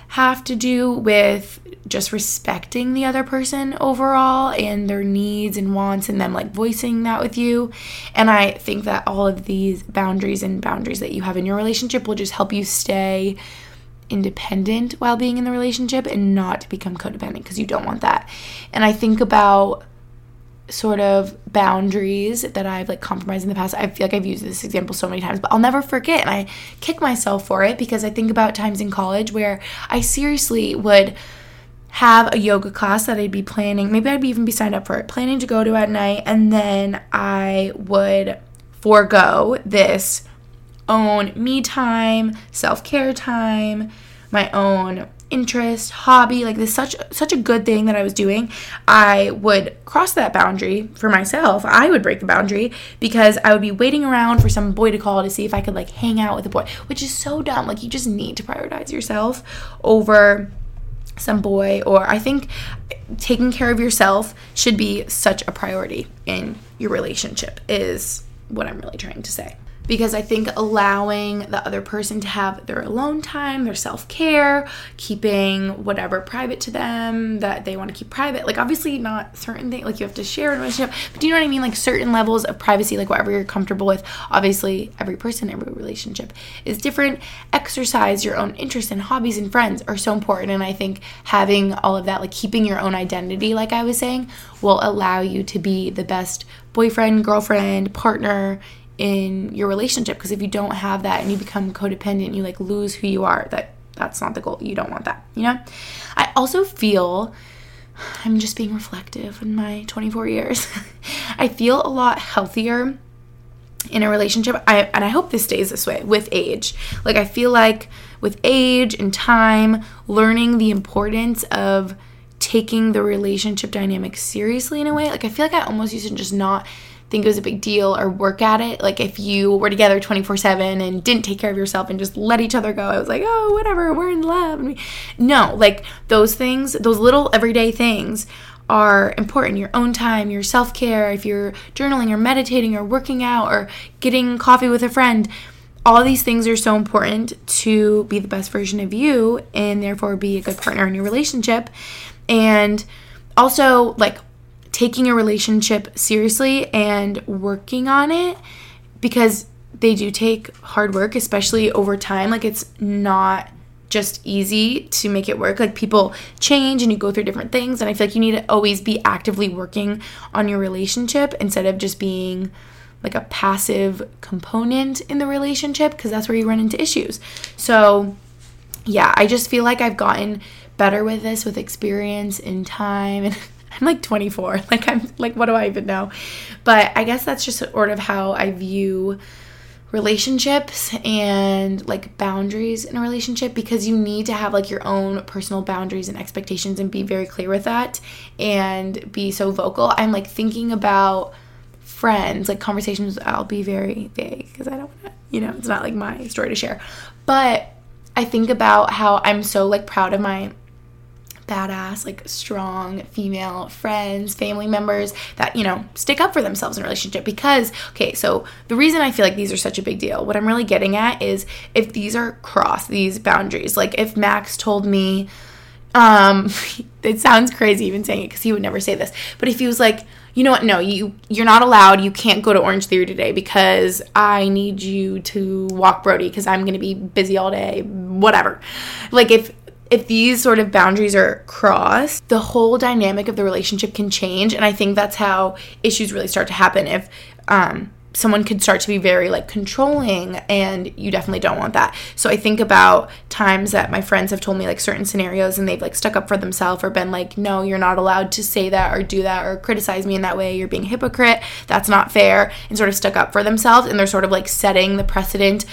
have to do with just respecting the other person overall and their needs and wants and them like voicing that with you. And I think that all of these boundaries and boundaries that you have in your relationship will just help you stay independent while being in the relationship and not become codependent because you don't want that. And I think about sort of boundaries that I've like compromised in the past. I feel like I've used this example so many times, but I'll never forget. And I kick myself for it because I think about times in college where I seriously would have a yoga class that I'd be planning. Maybe I'd even be signed up for it, planning to go to at night, and then I would forego this own me time, self care time, my own interest, hobby, like this such such a good thing that I was doing, I would cross that boundary for myself. I would break the boundary because I would be waiting around for some boy to call to see if I could like hang out with a boy, which is so dumb. Like you just need to prioritize yourself over some boy or I think taking care of yourself should be such a priority in your relationship is what I'm really trying to say because I think allowing the other person to have their alone time, their self care, keeping whatever private to them that they want to keep private, like obviously not certain things, like you have to share in a relationship, but do you know what I mean? Like certain levels of privacy, like whatever you're comfortable with. Obviously, every person, every relationship is different. Exercise, your own interests and hobbies and friends are so important. And I think having all of that, like keeping your own identity, like I was saying, will allow you to be the best boyfriend, girlfriend, partner in your relationship because if you don't have that and you become codependent you like lose who you are that that's not the goal. You don't want that you know? I also feel i'm just being reflective in my 24 years. I feel a lot healthier in a relationship. I, and i hope this stays this way with age. Like i feel like with age and time learning the importance of taking the relationship dynamic seriously in a way like i feel like i almost used to just not think it was a big deal or work at it. Like if you were together 24 7 and didn't take care of yourself and just let each other go, I was like, oh, whatever, we're in love. No, like those things, those little everyday things are important. Your own time, your self care, if you're journaling or meditating or working out or getting coffee with a friend. All these things are so important to be the best version of you and therefore be a good partner in your relationship. And also, like, taking a relationship seriously and working on it because they do take hard work, especially over time. Like it's not just easy to make it work. Like people change and you go through different things. And I feel like you need to always be actively working on your relationship instead of just being like a passive component in the relationship because that's where you run into issues. So, yeah, I just feel like I've gotten better with this with experience and time and I'm like 24. Like I'm like what do I even know? But I guess that's just sort of how I view relationships and like boundaries in a relationship because you need to have like your own personal boundaries and expectations and be very clear with that and be so vocal. I'm like thinking about friends, like conversations I'll be very vague because I don't want to, you know, it's not like my story to share. But I think about how I'm so like proud of my badass, like strong female friends, family members that, you know, stick up for themselves in a relationship. Because, okay, so the reason I feel like these are such a big deal, what I'm really getting at is if these are cross these boundaries, like if Max told me, um, it sounds crazy even saying it because he would never say this, but if he was like, you know what? No, you you're not allowed. You can't go to Orange Theory today because I need you to walk Brody because I'm gonna be busy all day. Whatever. Like if if these sort of boundaries are crossed, the whole dynamic of the relationship can change. And I think that's how issues really start to happen. If um, someone could start to be very like controlling, and you definitely don't want that. So I think about times that my friends have told me like certain scenarios and they've like stuck up for themselves or been like, no, you're not allowed to say that or do that or criticize me in that way. You're being hypocrite. That's not fair. And sort of stuck up for themselves. And they're sort of like setting the precedent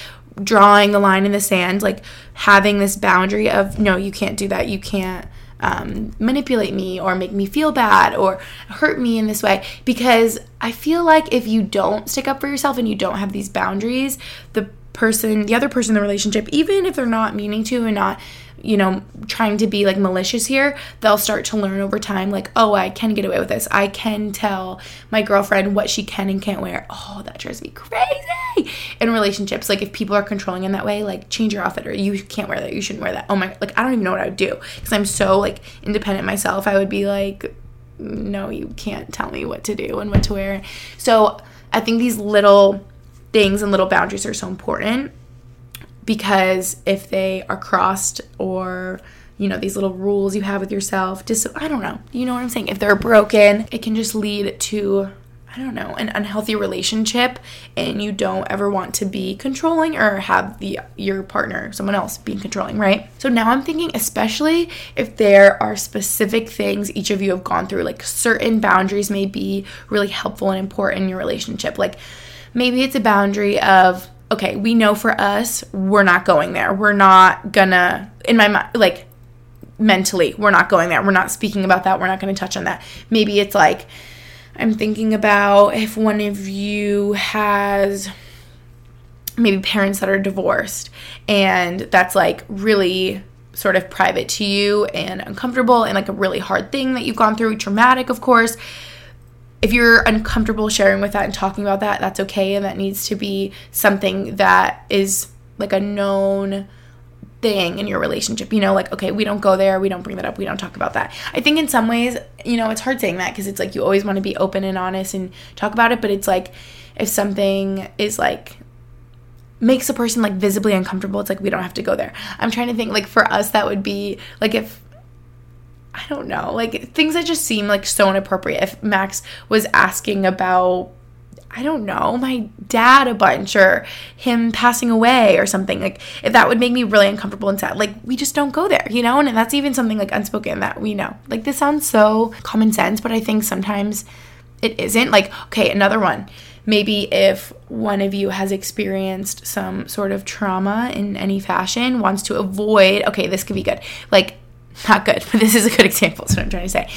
drawing the line in the sand, like having this boundary of no, you can't do that. You can't um, manipulate me or make me feel bad or hurt me in this way. Because I feel like if you don't stick up for yourself and you don't have these boundaries, the person, the other person in the relationship, even if they're not meaning to and not you know, trying to be like malicious here, they'll start to learn over time, like, oh, I can get away with this. I can tell my girlfriend what she can and can't wear. Oh, that drives me crazy. In relationships, like if people are controlling in that way, like change your outfit or you can't wear that, you shouldn't wear that. Oh my, like I don't even know what I would do because I'm so like independent myself. I would be like, no, you can't tell me what to do and what to wear. So I think these little things and little boundaries are so important because if they are crossed or you know these little rules you have with yourself just i don't know. You know what i'm saying? If they're broken it can just lead to i don't know an unhealthy relationship and you don't ever want to be controlling or have the your partner someone else being controlling right? So now i'm thinking especially if there are specific things each of you have gone through like certain boundaries may be really helpful and important in your relationship. Like maybe it's a boundary of okay, we know for us, we're not going there. We're not gonna, in my mind, like mentally, we're not going there. We're not speaking about that. We're not gonna touch on that. Maybe it's like, I'm thinking about if one of you has maybe parents that are divorced and that's like really sort of private to you and uncomfortable and like a really hard thing that you've gone through, traumatic, of course. If you're uncomfortable sharing with that and talking about that, that's okay. And that needs to be something that is like a known thing in your relationship. You know, like, okay, we don't go there, we don't bring that up, we don't talk about that. I think in some ways, you know, it's hard saying that because it's like you always want to be open and honest and talk about it. But it's like if something is like makes a person like visibly uncomfortable, it's like we don't have to go there. I'm trying to think like for us that would be like if I don't know, like things that just seem like so inappropriate. If Max was asking about I don't know, my dad a bunch or him passing away or something. Like if that would make me really uncomfortable and sad. Like we just don't go there, you know? And that's even something like unspoken that we know. Like this sounds so common sense, but I think sometimes it isn't. Like, okay, another one maybe if one of you has experienced some sort of trauma in any fashion, wants to avoid, okay, this could be good. Like, not good, but this is a good example. That's what I'm trying to say.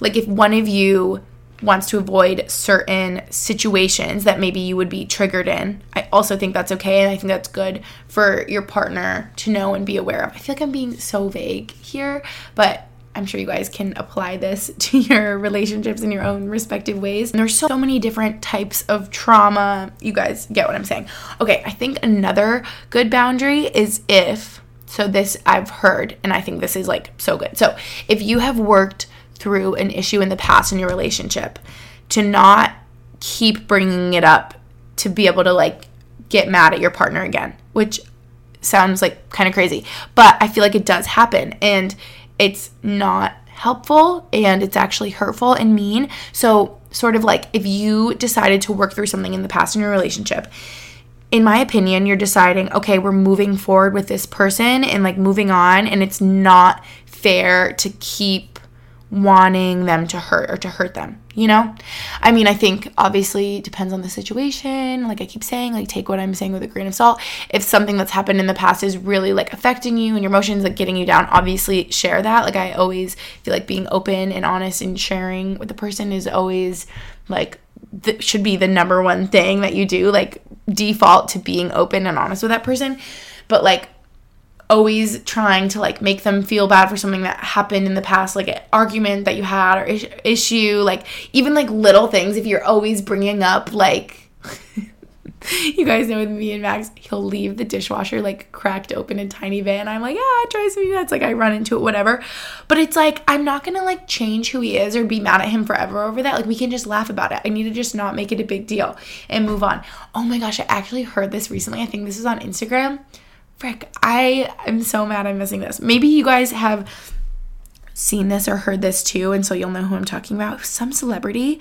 Like, if one of you wants to avoid certain situations that maybe you would be triggered in, I also think that's okay. And I think that's good for your partner to know and be aware of. I feel like I'm being so vague here, but I'm sure you guys can apply this to your relationships in your own respective ways. And there's so many different types of trauma. You guys get what I'm saying. Okay, I think another good boundary is if, so this I've heard, and I think this is like so good. So if you have worked through an issue in the past in your relationship, to not keep bringing it up to be able to like get mad at your partner again, which sounds like kind of crazy, but I feel like it does happen. And it's not helpful and it's actually hurtful and mean. So, sort of like if you decided to work through something in the past in your relationship, in my opinion, you're deciding, okay, we're moving forward with this person and like moving on, and it's not fair to keep wanting them to hurt or to hurt them, you know? I mean, I think obviously depends on the situation. Like I keep saying, like take what I'm saying with a grain of salt. If something that's happened in the past is really like affecting you and your emotions like getting you down, obviously share that. Like I always feel like being open and honest and sharing with the person is always like should be the number one thing that you do, like default to being open and honest with that person. But like always trying to like make them feel bad for something that happened in the past like an argument that you had or is- issue like even like little things if you're always bringing up like you guys know with me and Max, he'll leave the dishwasher like cracked open a tiny bit, and I'm like, yeah, it drives me nuts. Like I run into it, whatever. But it's like I'm not gonna like change who he is or be mad at him forever over that. Like we can just laugh about it. I need to just not make it a big deal and move on. Oh my gosh, I actually heard this recently. I think this is on Instagram frick, I am so mad I'm missing this. Maybe you guys have seen this or heard this too, and so you'll know who I'm talking about. Some celebrity,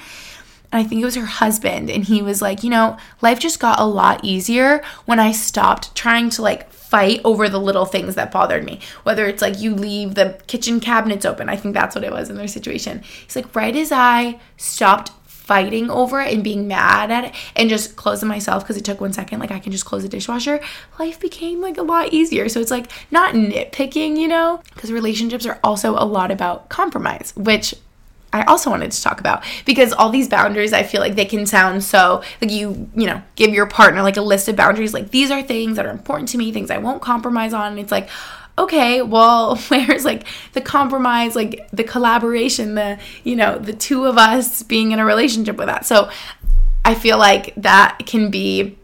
I think it was her husband, and he was like, you know, life just got a lot easier when I stopped trying to like fight over the little things that bothered me. Whether it's like you leave the kitchen cabinets open, I think that's what it was in their situation. He's like, right as I stopped fighting over it and being mad at it and just closing myself because it took one second like i can just close the dishwasher life became like a lot easier so it's like not nitpicking you know because relationships are also a lot about compromise which I also wanted to talk about because all these boundaries I feel like they can sound so like you you know give your partner like a list of boundaries like these are things that are important to me things I won't compromise on and it's like okay, well, where's like the compromise, like the collaboration, the, you know, the two of us being in a relationship with that. So I feel like that can be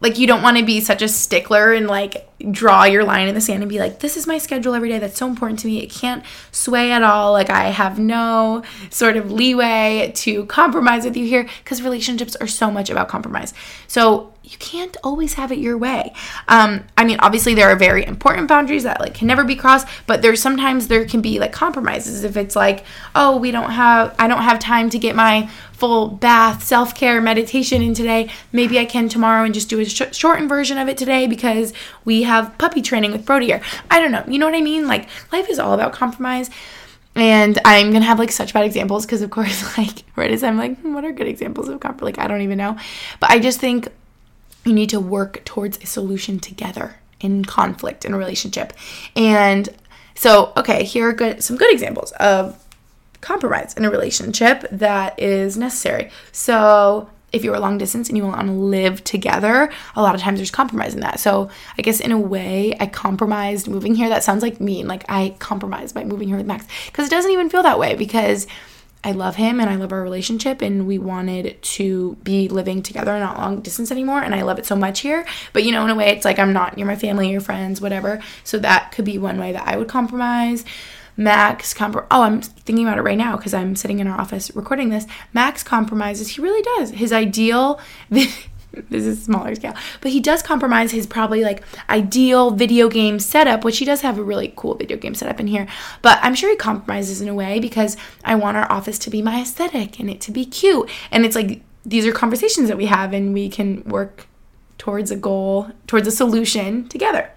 like you don't want to be such a stickler and like draw your line in the sand and be like this is my schedule every day that's so important to me it can't sway at all like i have no sort of leeway to compromise with you here because relationships are so much about compromise. So you can't always have it your way. Um, I mean, obviously there are very important boundaries that like can never be crossed, but there's sometimes there can be like compromises if it's like, oh, we don't have, I don't have time to get my full bath, self care, meditation in today. Maybe I can tomorrow and just do a sh- shortened version of it today because we have puppy training with Brody here. I don't know. You know what I mean? Like life is all about compromise. And I'm gonna have like such bad examples because, of course, like right as I'm like, hmm, what are good examples of compromise? Like I don't even know, but I just think you need to work towards a solution together in conflict in a relationship. And so, okay, here are good some good examples of compromise in a relationship that is necessary. So, if you're a long distance and you want to live together, a lot of times there's compromise in that. So, I guess in a way, I compromised moving here. That sounds like mean. Like I compromised by moving here with Max because it doesn't even feel that way because I love him and I love our relationship and we wanted to be living together not long distance anymore and I love it so much here. But you know, in a way it's like I'm not, you're my family, your friends, whatever. So that could be one way that I would compromise. Max compro oh I'm thinking about it right now because I'm sitting in our office recording this. Max compromises, he really does. His ideal this is smaller scale. But he does compromise his probably like ideal video game setup which he does have a really cool video game setup in here. But i'm sure he compromises in a way because i want our office to be my aesthetic and it to be cute. And it's like these are conversations that we have and we can work towards a goal towards a solution together.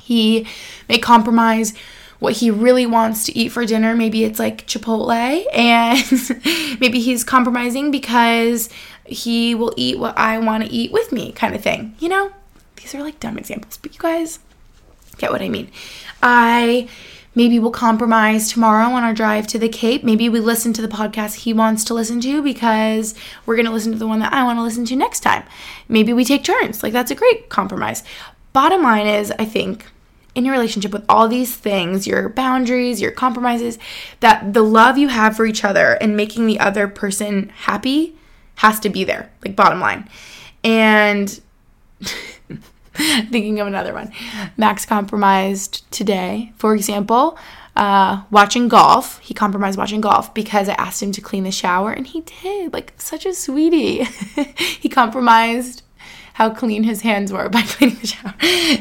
He may compromise what he really wants to eat for dinner. Maybe it's like Chipotle, and maybe he's compromising because he will eat what I want to eat with me, kind of thing. You know, these are like dumb examples, but you guys get what I mean. I maybe will compromise tomorrow on our drive to the Cape. Maybe we listen to the podcast he wants to listen to because we're going to listen to the one that I want to listen to next time. Maybe we take turns. Like, that's a great compromise. Bottom line is, I think in your relationship with all these things, your boundaries, your compromises, that the love you have for each other and making the other person happy has to be there, like bottom line. And thinking of another one, Max compromised today, for example, uh, watching golf. He compromised watching golf because I asked him to clean the shower, and he did, like such a sweetie. he compromised how clean his hands were by cleaning the shower.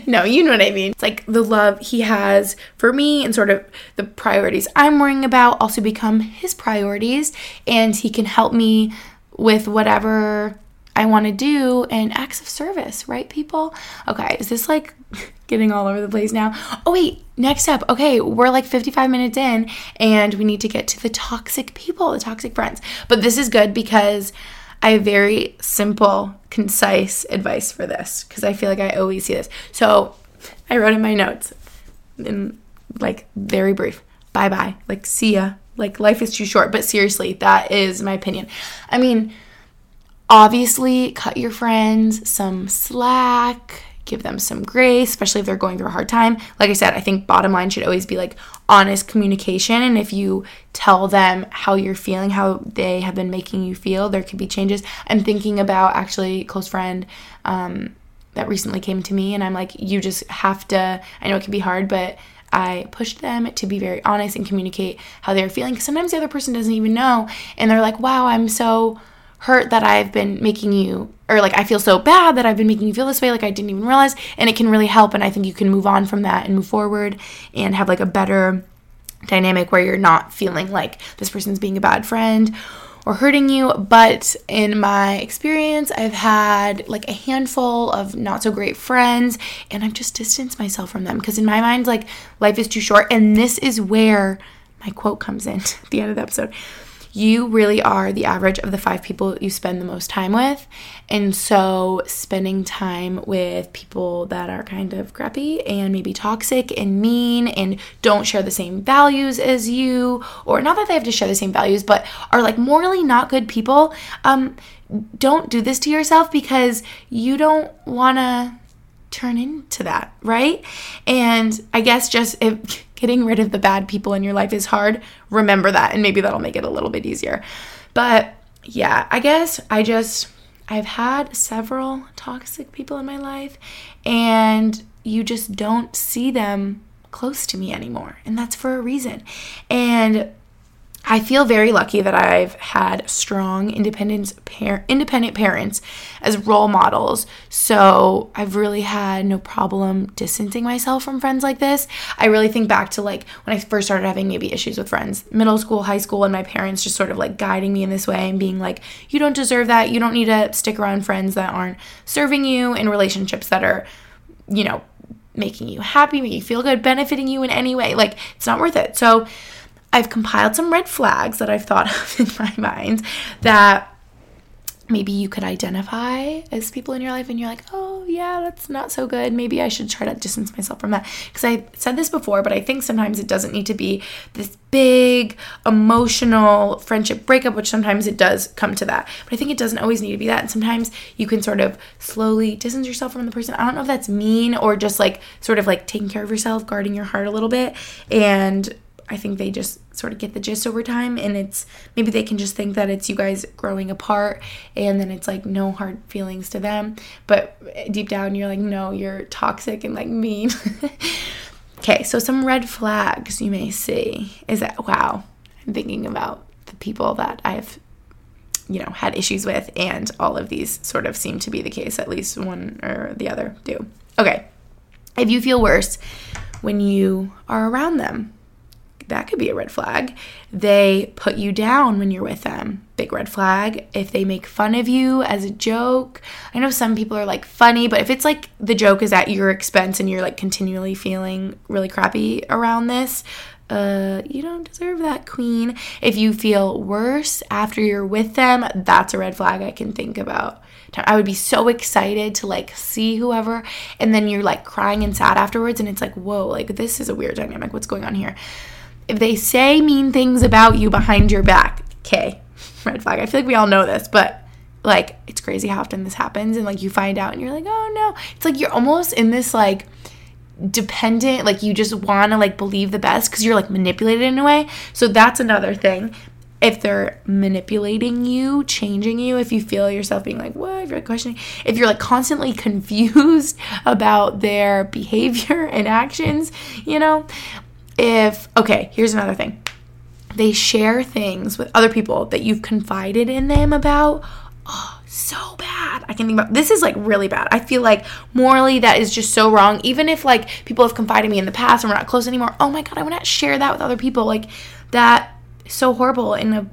no, you know what I mean. It's like the love he has for me and sort of the priorities I'm worrying about also become his priorities, and he can help me with whatever I want to do and acts of service, right, people? Okay, is this like getting all over the place now? Oh, wait, next up. Okay, we're like 55 minutes in and we need to get to the toxic people, the toxic friends. But this is good because I have very simple, concise advice for this because I feel like I always see this. So I wrote in my notes in like very brief bye bye, like see ya, like, life is too short. But seriously, that is my opinion. I mean, obviously, cut your friends some slack, give them some grace, especially if they're going through a hard time. Like I said, I think bottom line should always be like honest communication. And if you tell them how you're feeling, how they have been making you feel, there could be changes. I'm thinking about actually close friend um, that recently came to me, and I'm like, you just have to. I know it can be hard, but I pushed them to be very honest and communicate how they're feeling. Because sometimes the other person doesn't even know, and they're like, wow, I'm so hurt that I've been making you, or like, I feel so bad that I've been making you feel this way, like I didn't even realize. And it can really help. And I think you can move on from that and move forward and have like a better dynamic where you're not feeling like this person's being a bad friend or hurting you. But in my experience, I've had like a handful of not so great friends and I've just distanced myself from them because in my mind, like life is too short. And this is where my quote comes in at the end of the episode you really are the average of the five people you spend the most time with. And so, spending time with people that are kind of crappy and maybe toxic and mean and don't share the same values as you, or not that they have to share the same values, but are like morally not good people, um, don't do this to yourself because you don't want to turn into that, right? And I guess just if getting rid of the bad people in your life is hard, remember that and maybe that'll make it a little bit easier. But yeah, I guess I just I've had several toxic people in my life and you just don't see them close to me anymore. And that's for a reason. And I feel very lucky that I've had strong independent par- independent parents as role models. So I've really had no problem distancing myself from friends like this. I really think back to like when I first started having maybe issues with friends, middle school, high school, and my parents just sort of like guiding me in this way and being like, you don't deserve that. You don't need to stick around friends that aren't serving you in relationships that are, you know, making you happy, making you feel good, benefiting you in any way. Like it's not worth it. So I've compiled some red flags that I've thought of in my mind that maybe you could identify as people in your life and you're like, oh, yeah, that's not so good. Maybe I should try to distance myself from that. Because I said this before, but I think sometimes it doesn't need to be this big emotional friendship breakup, which sometimes it does come to that. But I think it doesn't always need to be that. And sometimes you can sort of slowly distance yourself from the person. I don't know if that's mean or just like sort of like taking care of yourself, guarding your heart a little bit. And I think they just sort of get the gist over time and it's maybe they can just think that it's you guys growing apart and then it's like no hard feelings to them. But eh, deep down you're like no you're toxic and like mean. Okay so some red flags you may see is that wow i'm thinking about the people that i've you know had issues with and all of these sort of seem to be the case at least one or the other do. Okay if you feel worse when you are around them that could be a red flag. They put you down when you're with them. Big red flag. If they make fun of you as a joke, I know some people are like funny, but if it's like the joke is at your expense and you're like continually feeling really crappy around this, uh, you don't deserve that, queen. If you feel worse after you're with them, that's a red flag I can think about. I would be so excited to like see whoever, and then you're like crying and sad afterwards, and it's like, whoa, like this is a weird dynamic. What's going on here? If they say mean things about you behind your back, okay, red flag. I feel like we all know this, but like it's crazy how often this happens and like you find out and you're like, "Oh no." It's like you're almost in this like dependent like you just want to like believe the best cuz you're like manipulated in a way. So that's another thing. If they're manipulating you, changing you, if you feel yourself being like, what, if you're questioning, if you're like constantly confused about their behavior and actions, you know, if, okay, here's another thing. They share things with other people that you've confided in them about. Oh, so bad. I can think about this is like really bad. I feel like morally that is just so wrong. Even if like people have confided in me in the past and we're not close anymore. Oh my god, I would not share that with other people. Like that so horrible and a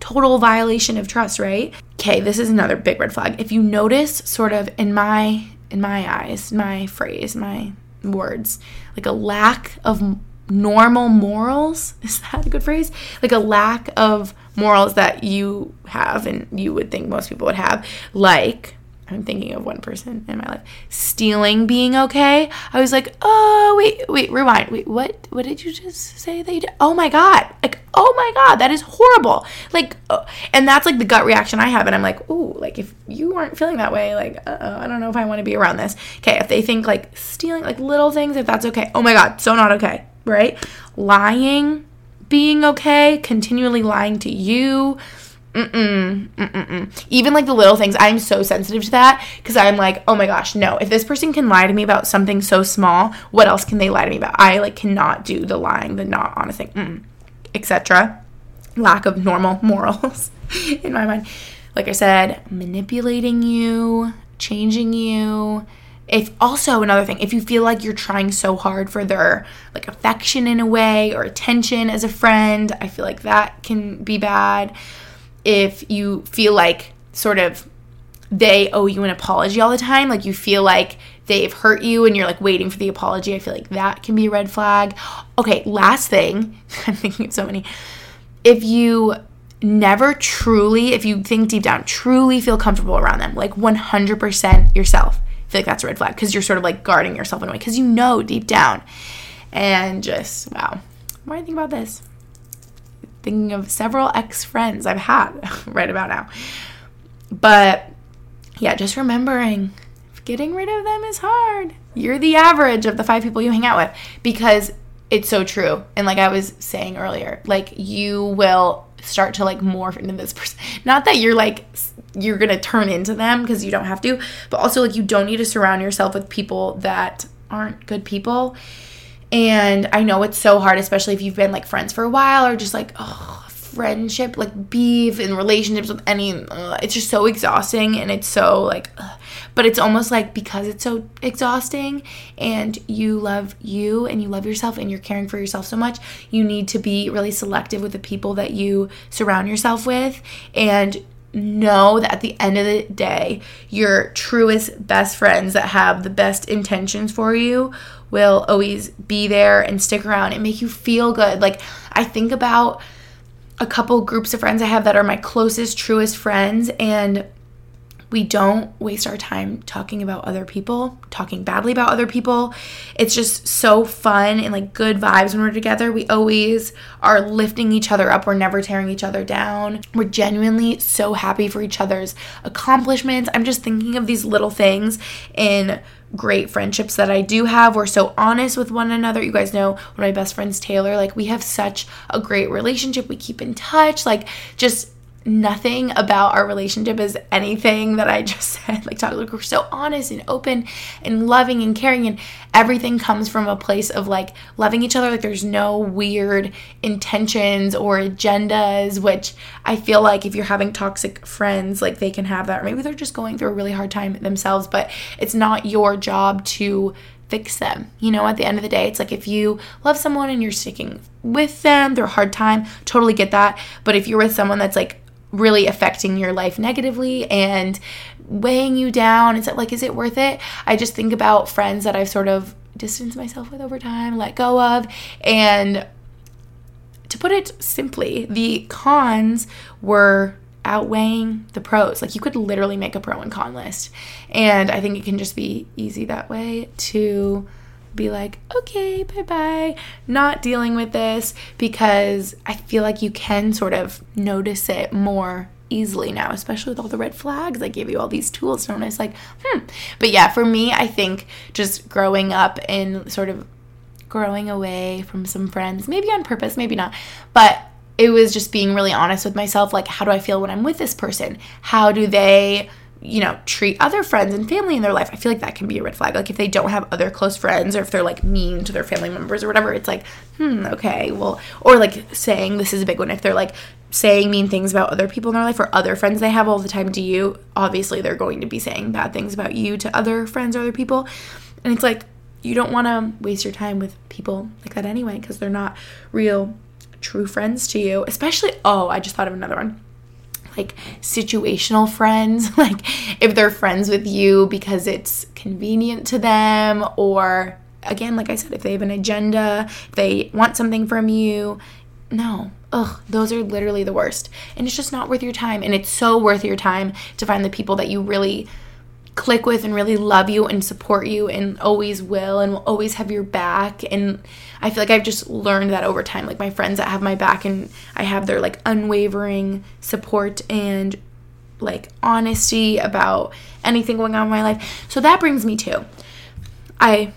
total violation of trust, right? Okay, this is another big red flag. If you notice sort of in my in my eyes, my phrase, my words, like a lack of normal morals is that a good phrase like a lack of morals that you have and you would think most people would have like I'm thinking of one person in my life stealing being okay. I was like, oh wait, wait, rewind. Wait, what? What did you just say you did? Oh my god! Like, oh my god, that is horrible. Like, uh, and that's like the gut reaction I have, and I'm like, ooh, like if you aren't feeling that way, like, uh, oh I don't know if I want to be around this. Okay, if they think like stealing, like little things, if that's okay, oh my god, so not okay right? Lying, being okay, continually lying to you. Mm-mm, mm-mm. Even like the little things, I'm so sensitive to that because I'm like, oh my gosh, no. If this person can lie to me about something so small, what else can they lie to me about? I like cannot do the lying, the not honest thing, etc. Lack of normal morals in my mind. Like I said, manipulating you, changing you, if also another thing if you feel like you're trying so hard for their like affection in a way or attention as a friend i feel like that can be bad. If you feel like sort of they owe you an apology all the time like you feel like they've hurt you and you're like waiting for the apology i feel like that can be a red flag. Okay last thing i'm thinking of so many. If you never truly if you think deep down truly feel comfortable around them like 100% yourself feel like that's a red flag because you're sort of like guarding yourself in a way because you know deep down. And just, wow. What do I think about this? Thinking of several ex friends I've had right about now. But yeah, just remembering getting rid of them is hard. You're the average of the five people you hang out with because it's so true. And like I was saying earlier, like you will start to like morph into this person. Not that you're like you're going to turn into them because you don't have to, but also like you don't need to surround yourself with people that aren't good people. And I know it's so hard, especially if you've been like friends for a while or just like, oh, friendship, like beef and relationships with any, it's just so exhausting and it's so like, but it's almost like because it's so exhausting and you love you and you love yourself and you're caring for yourself so much, you need to be really selective with the people that you surround yourself with. And know that at the end of the day, your truest best friends that have the best intentions for you will always be there and stick around and make you feel good. Like, I think about a couple groups of friends I have that are my closest, truest friends, and we don't waste our time talking about other people, talking badly about other people. It's just so fun and like good vibes when we're together. We always are lifting each other up. We're never tearing each other down. We're genuinely so happy for each other's accomplishments. I'm just thinking of these little things in great friendships that I do have. We're so honest with one another. You guys know one of my best friends, Taylor, like we have such a great relationship. We keep in touch. Like just nothing about our relationship is anything that I just said. Like, talk, like we're so honest and open and loving and caring, and everything comes from a place of like loving each other. Like, there's no weird intentions or agendas, which I feel like if you're having toxic friends, like they can have that. Or maybe they're just going through a really hard time themselves, but it's not your job to fix them. You know, at the end of the day, it's like if you love someone and you're sticking with them through a hard time, totally get that. But if you're with someone that's like really affecting your life negatively and weighing you down. Is it like, is it worth it? I just think about friends that I've sort of distanced myself with over time, let go of, and to put it simply, the cons were outweighing the pros. Like you could literally make a pro and con list. And I think it can just be easy that way to be like, okay, bye bye, not dealing with this because I feel like you can sort of notice it more easily now, especially with all the red flags. I gave you all these tools to notice, like, hmm. But yeah, for me, I think just growing up and sort of growing away from some friends, maybe on purpose, maybe not, but it was just being really honest with myself like, how do I feel when I'm with this person? How do they you know, treat other friends and family in their life, I feel like that can be a red flag. Like if they don't have other close friends or if they're like mean to their family members or whatever, it's like, hmm, okay, well, or like saying this is a big one. If they're like saying mean things about other people in their life or other friends they have all the time to you, obviously they're going to be saying bad things about you to other friends or other people. And it's like, you don't want to waste your time with people like that anyway because they're not real, true friends to you. Especially, oh, I just thought of another one like situational friends, like if they're friends with you because it's convenient to them, or again, like I said, if they have an agenda, if they want something from you. No, ugh, those are literally the worst. And it's just not worth your time. And it's so worth your time to find the people that you really click with and really love you and support you and always will and will always have your back and I feel like I've just learned that over time like my friends that have my back and I have their like unwavering support and like honesty about anything going on in my life. So that brings me to I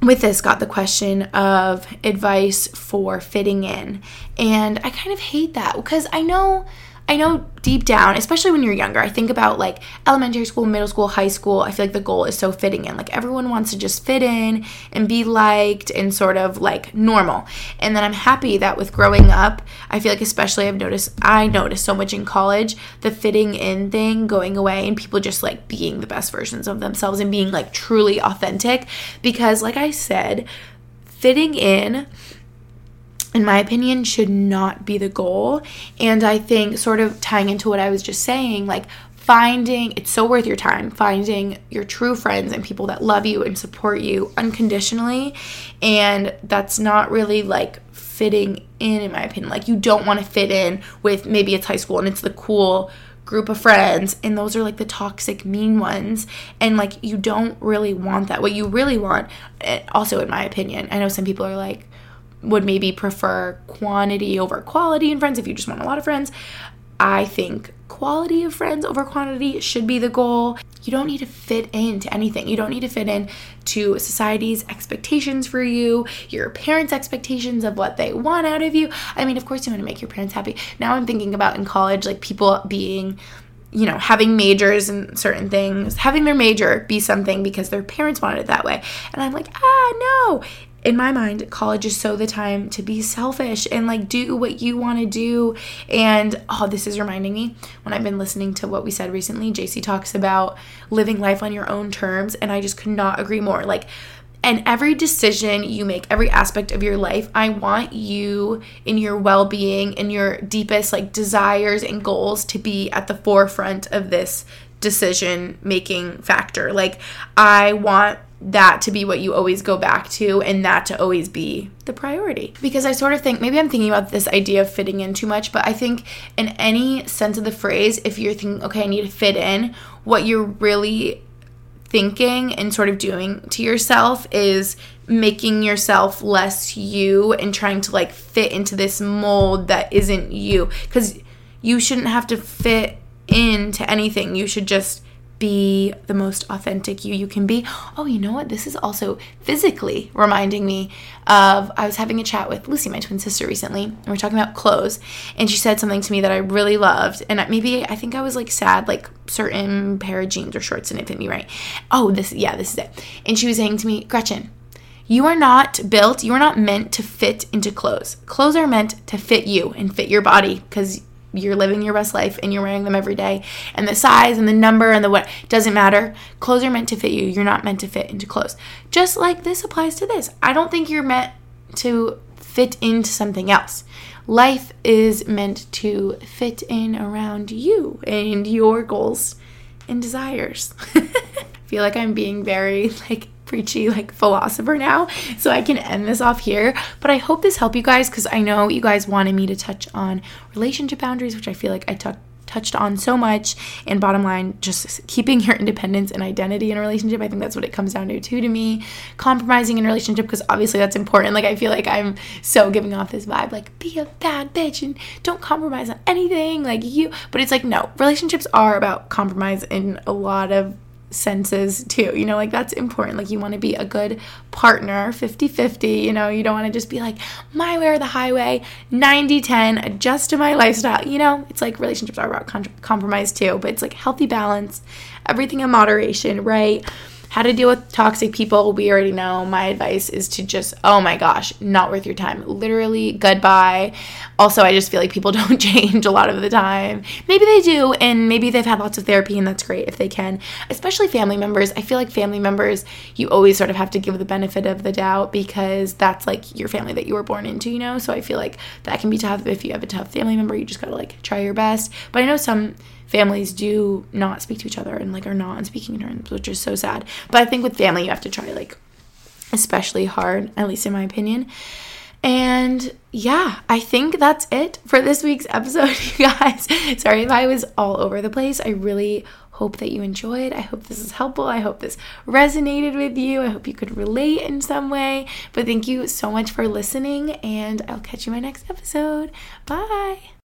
with this got the question of advice for fitting in. And I kind of hate that because I know I know deep down, especially when you're younger, I think about like elementary school, middle school, high school. I feel like the goal is so fitting in. Like everyone wants to just fit in and be liked and sort of like normal. And then I'm happy that with growing up, I feel like especially I've noticed I noticed so much in college, the fitting in thing going away and people just like being the best versions of themselves and being like truly authentic because like I said, fitting in in my opinion, should not be the goal. And I think, sort of tying into what I was just saying, like finding it's so worth your time finding your true friends and people that love you and support you unconditionally. And that's not really like fitting in, in my opinion. Like, you don't want to fit in with maybe it's high school and it's the cool group of friends and those are like the toxic mean ones and like you don't really want that what you really want eh, also in my opinion i know some people are like would maybe prefer quantity over quality in friends if you just want a lot of friends. I think quality of friends over quantity should be the goal. You don't need to fit into anything. You don't need to fit in to society's expectations for you, your parents' expectations of what they want out of you. I mean, of course, you want to make your parents happy. Now I'm thinking about in college, like people being you know, having majors and certain things, having their major be something because their parents wanted it that way. And I'm like, ah, no, in my mind, college is so the time to be selfish and like do what you want to do. And oh, this is reminding me when I've been listening to what we said recently. JC talks about living life on your own terms, and I just could not agree more. Like, and every decision you make, every aspect of your life, I want you in your well being and your deepest like desires and goals to be at the forefront of this decision making factor. Like, I want that to be what you always go back to and that to always be the priority. Because I sort of think maybe I'm thinking about this idea of fitting in too much, but I think in any sense of the phrase, if you're thinking, okay, I need to fit in, what you're really thinking and sort of doing to yourself is making yourself less you and trying to like fit into this mold that isn't you. Because you shouldn't have to fit into anything. You should just be the most authentic you you can be. Oh, you know what? This is also physically reminding me of I was having a chat with Lucy, my twin sister, recently, and we are talking about clothes, and she said something to me that I really loved, and maybe I think I was like sad, like certain pair of jeans or shorts didn't fit me right. Oh, this yeah, this is it. And she was saying to me, Gretchen. You are not built, you are not meant to fit into clothes. Clothes are meant to fit you and fit your body because you're living your best life and you're wearing them every day. And the size and the number and the what doesn't matter. Clothes are meant to fit you. You're not meant to fit into clothes. Just like this applies to this. I don't think you're meant to fit into something else. Life is meant to fit in around you and your goals and desires. I feel like I'm being very like preachy like philosopher now so i can end this off here. But i hope this helped you guys because i know you guys wanted me to touch on relationship boundaries which i feel like i touched on so much. And bottom line just keeping your independence and identity in a relationship i think that's what it comes down to too to me. Compromising in a relationship because obviously that's important. Like i feel like i'm so giving off this vibe like be a bad bitch and don't compromise on anything like you but it's like no relationships are about compromise in a lot of senses too. You know, like that's important. Like you want to be a good partner, 50-50, you know, you don't want to just be like my way or the highway, 90-10, adjust to my lifestyle. You know, it's like relationships are about compromise too, but it's like healthy balance, everything in moderation, right? How to deal with toxic people, we already know. My advice is to just, oh my gosh, not worth your time. Literally, goodbye. Also, I just feel like people don't change a lot of the time. Maybe they do, and maybe they've had lots of therapy, and that's great if they can. Especially family members. I feel like family members, you always sort of have to give the benefit of the doubt because that's like your family that you were born into, you know? So I feel like that can be tough if you have a tough family member. You just gotta like try your best. But I know some families do not speak to each other and like are not on speaking terms, which is so sad. But I think with family, you have to try like especially hard, at least in my opinion. And yeah, I think that's it for this week's episode, you guys. Sorry if I was all over the place. I really hope that you enjoyed. I hope this is helpful. I hope this resonated with you. I hope you could relate in some way. But thank you so much for listening, and I'll catch you in my next episode. Bye.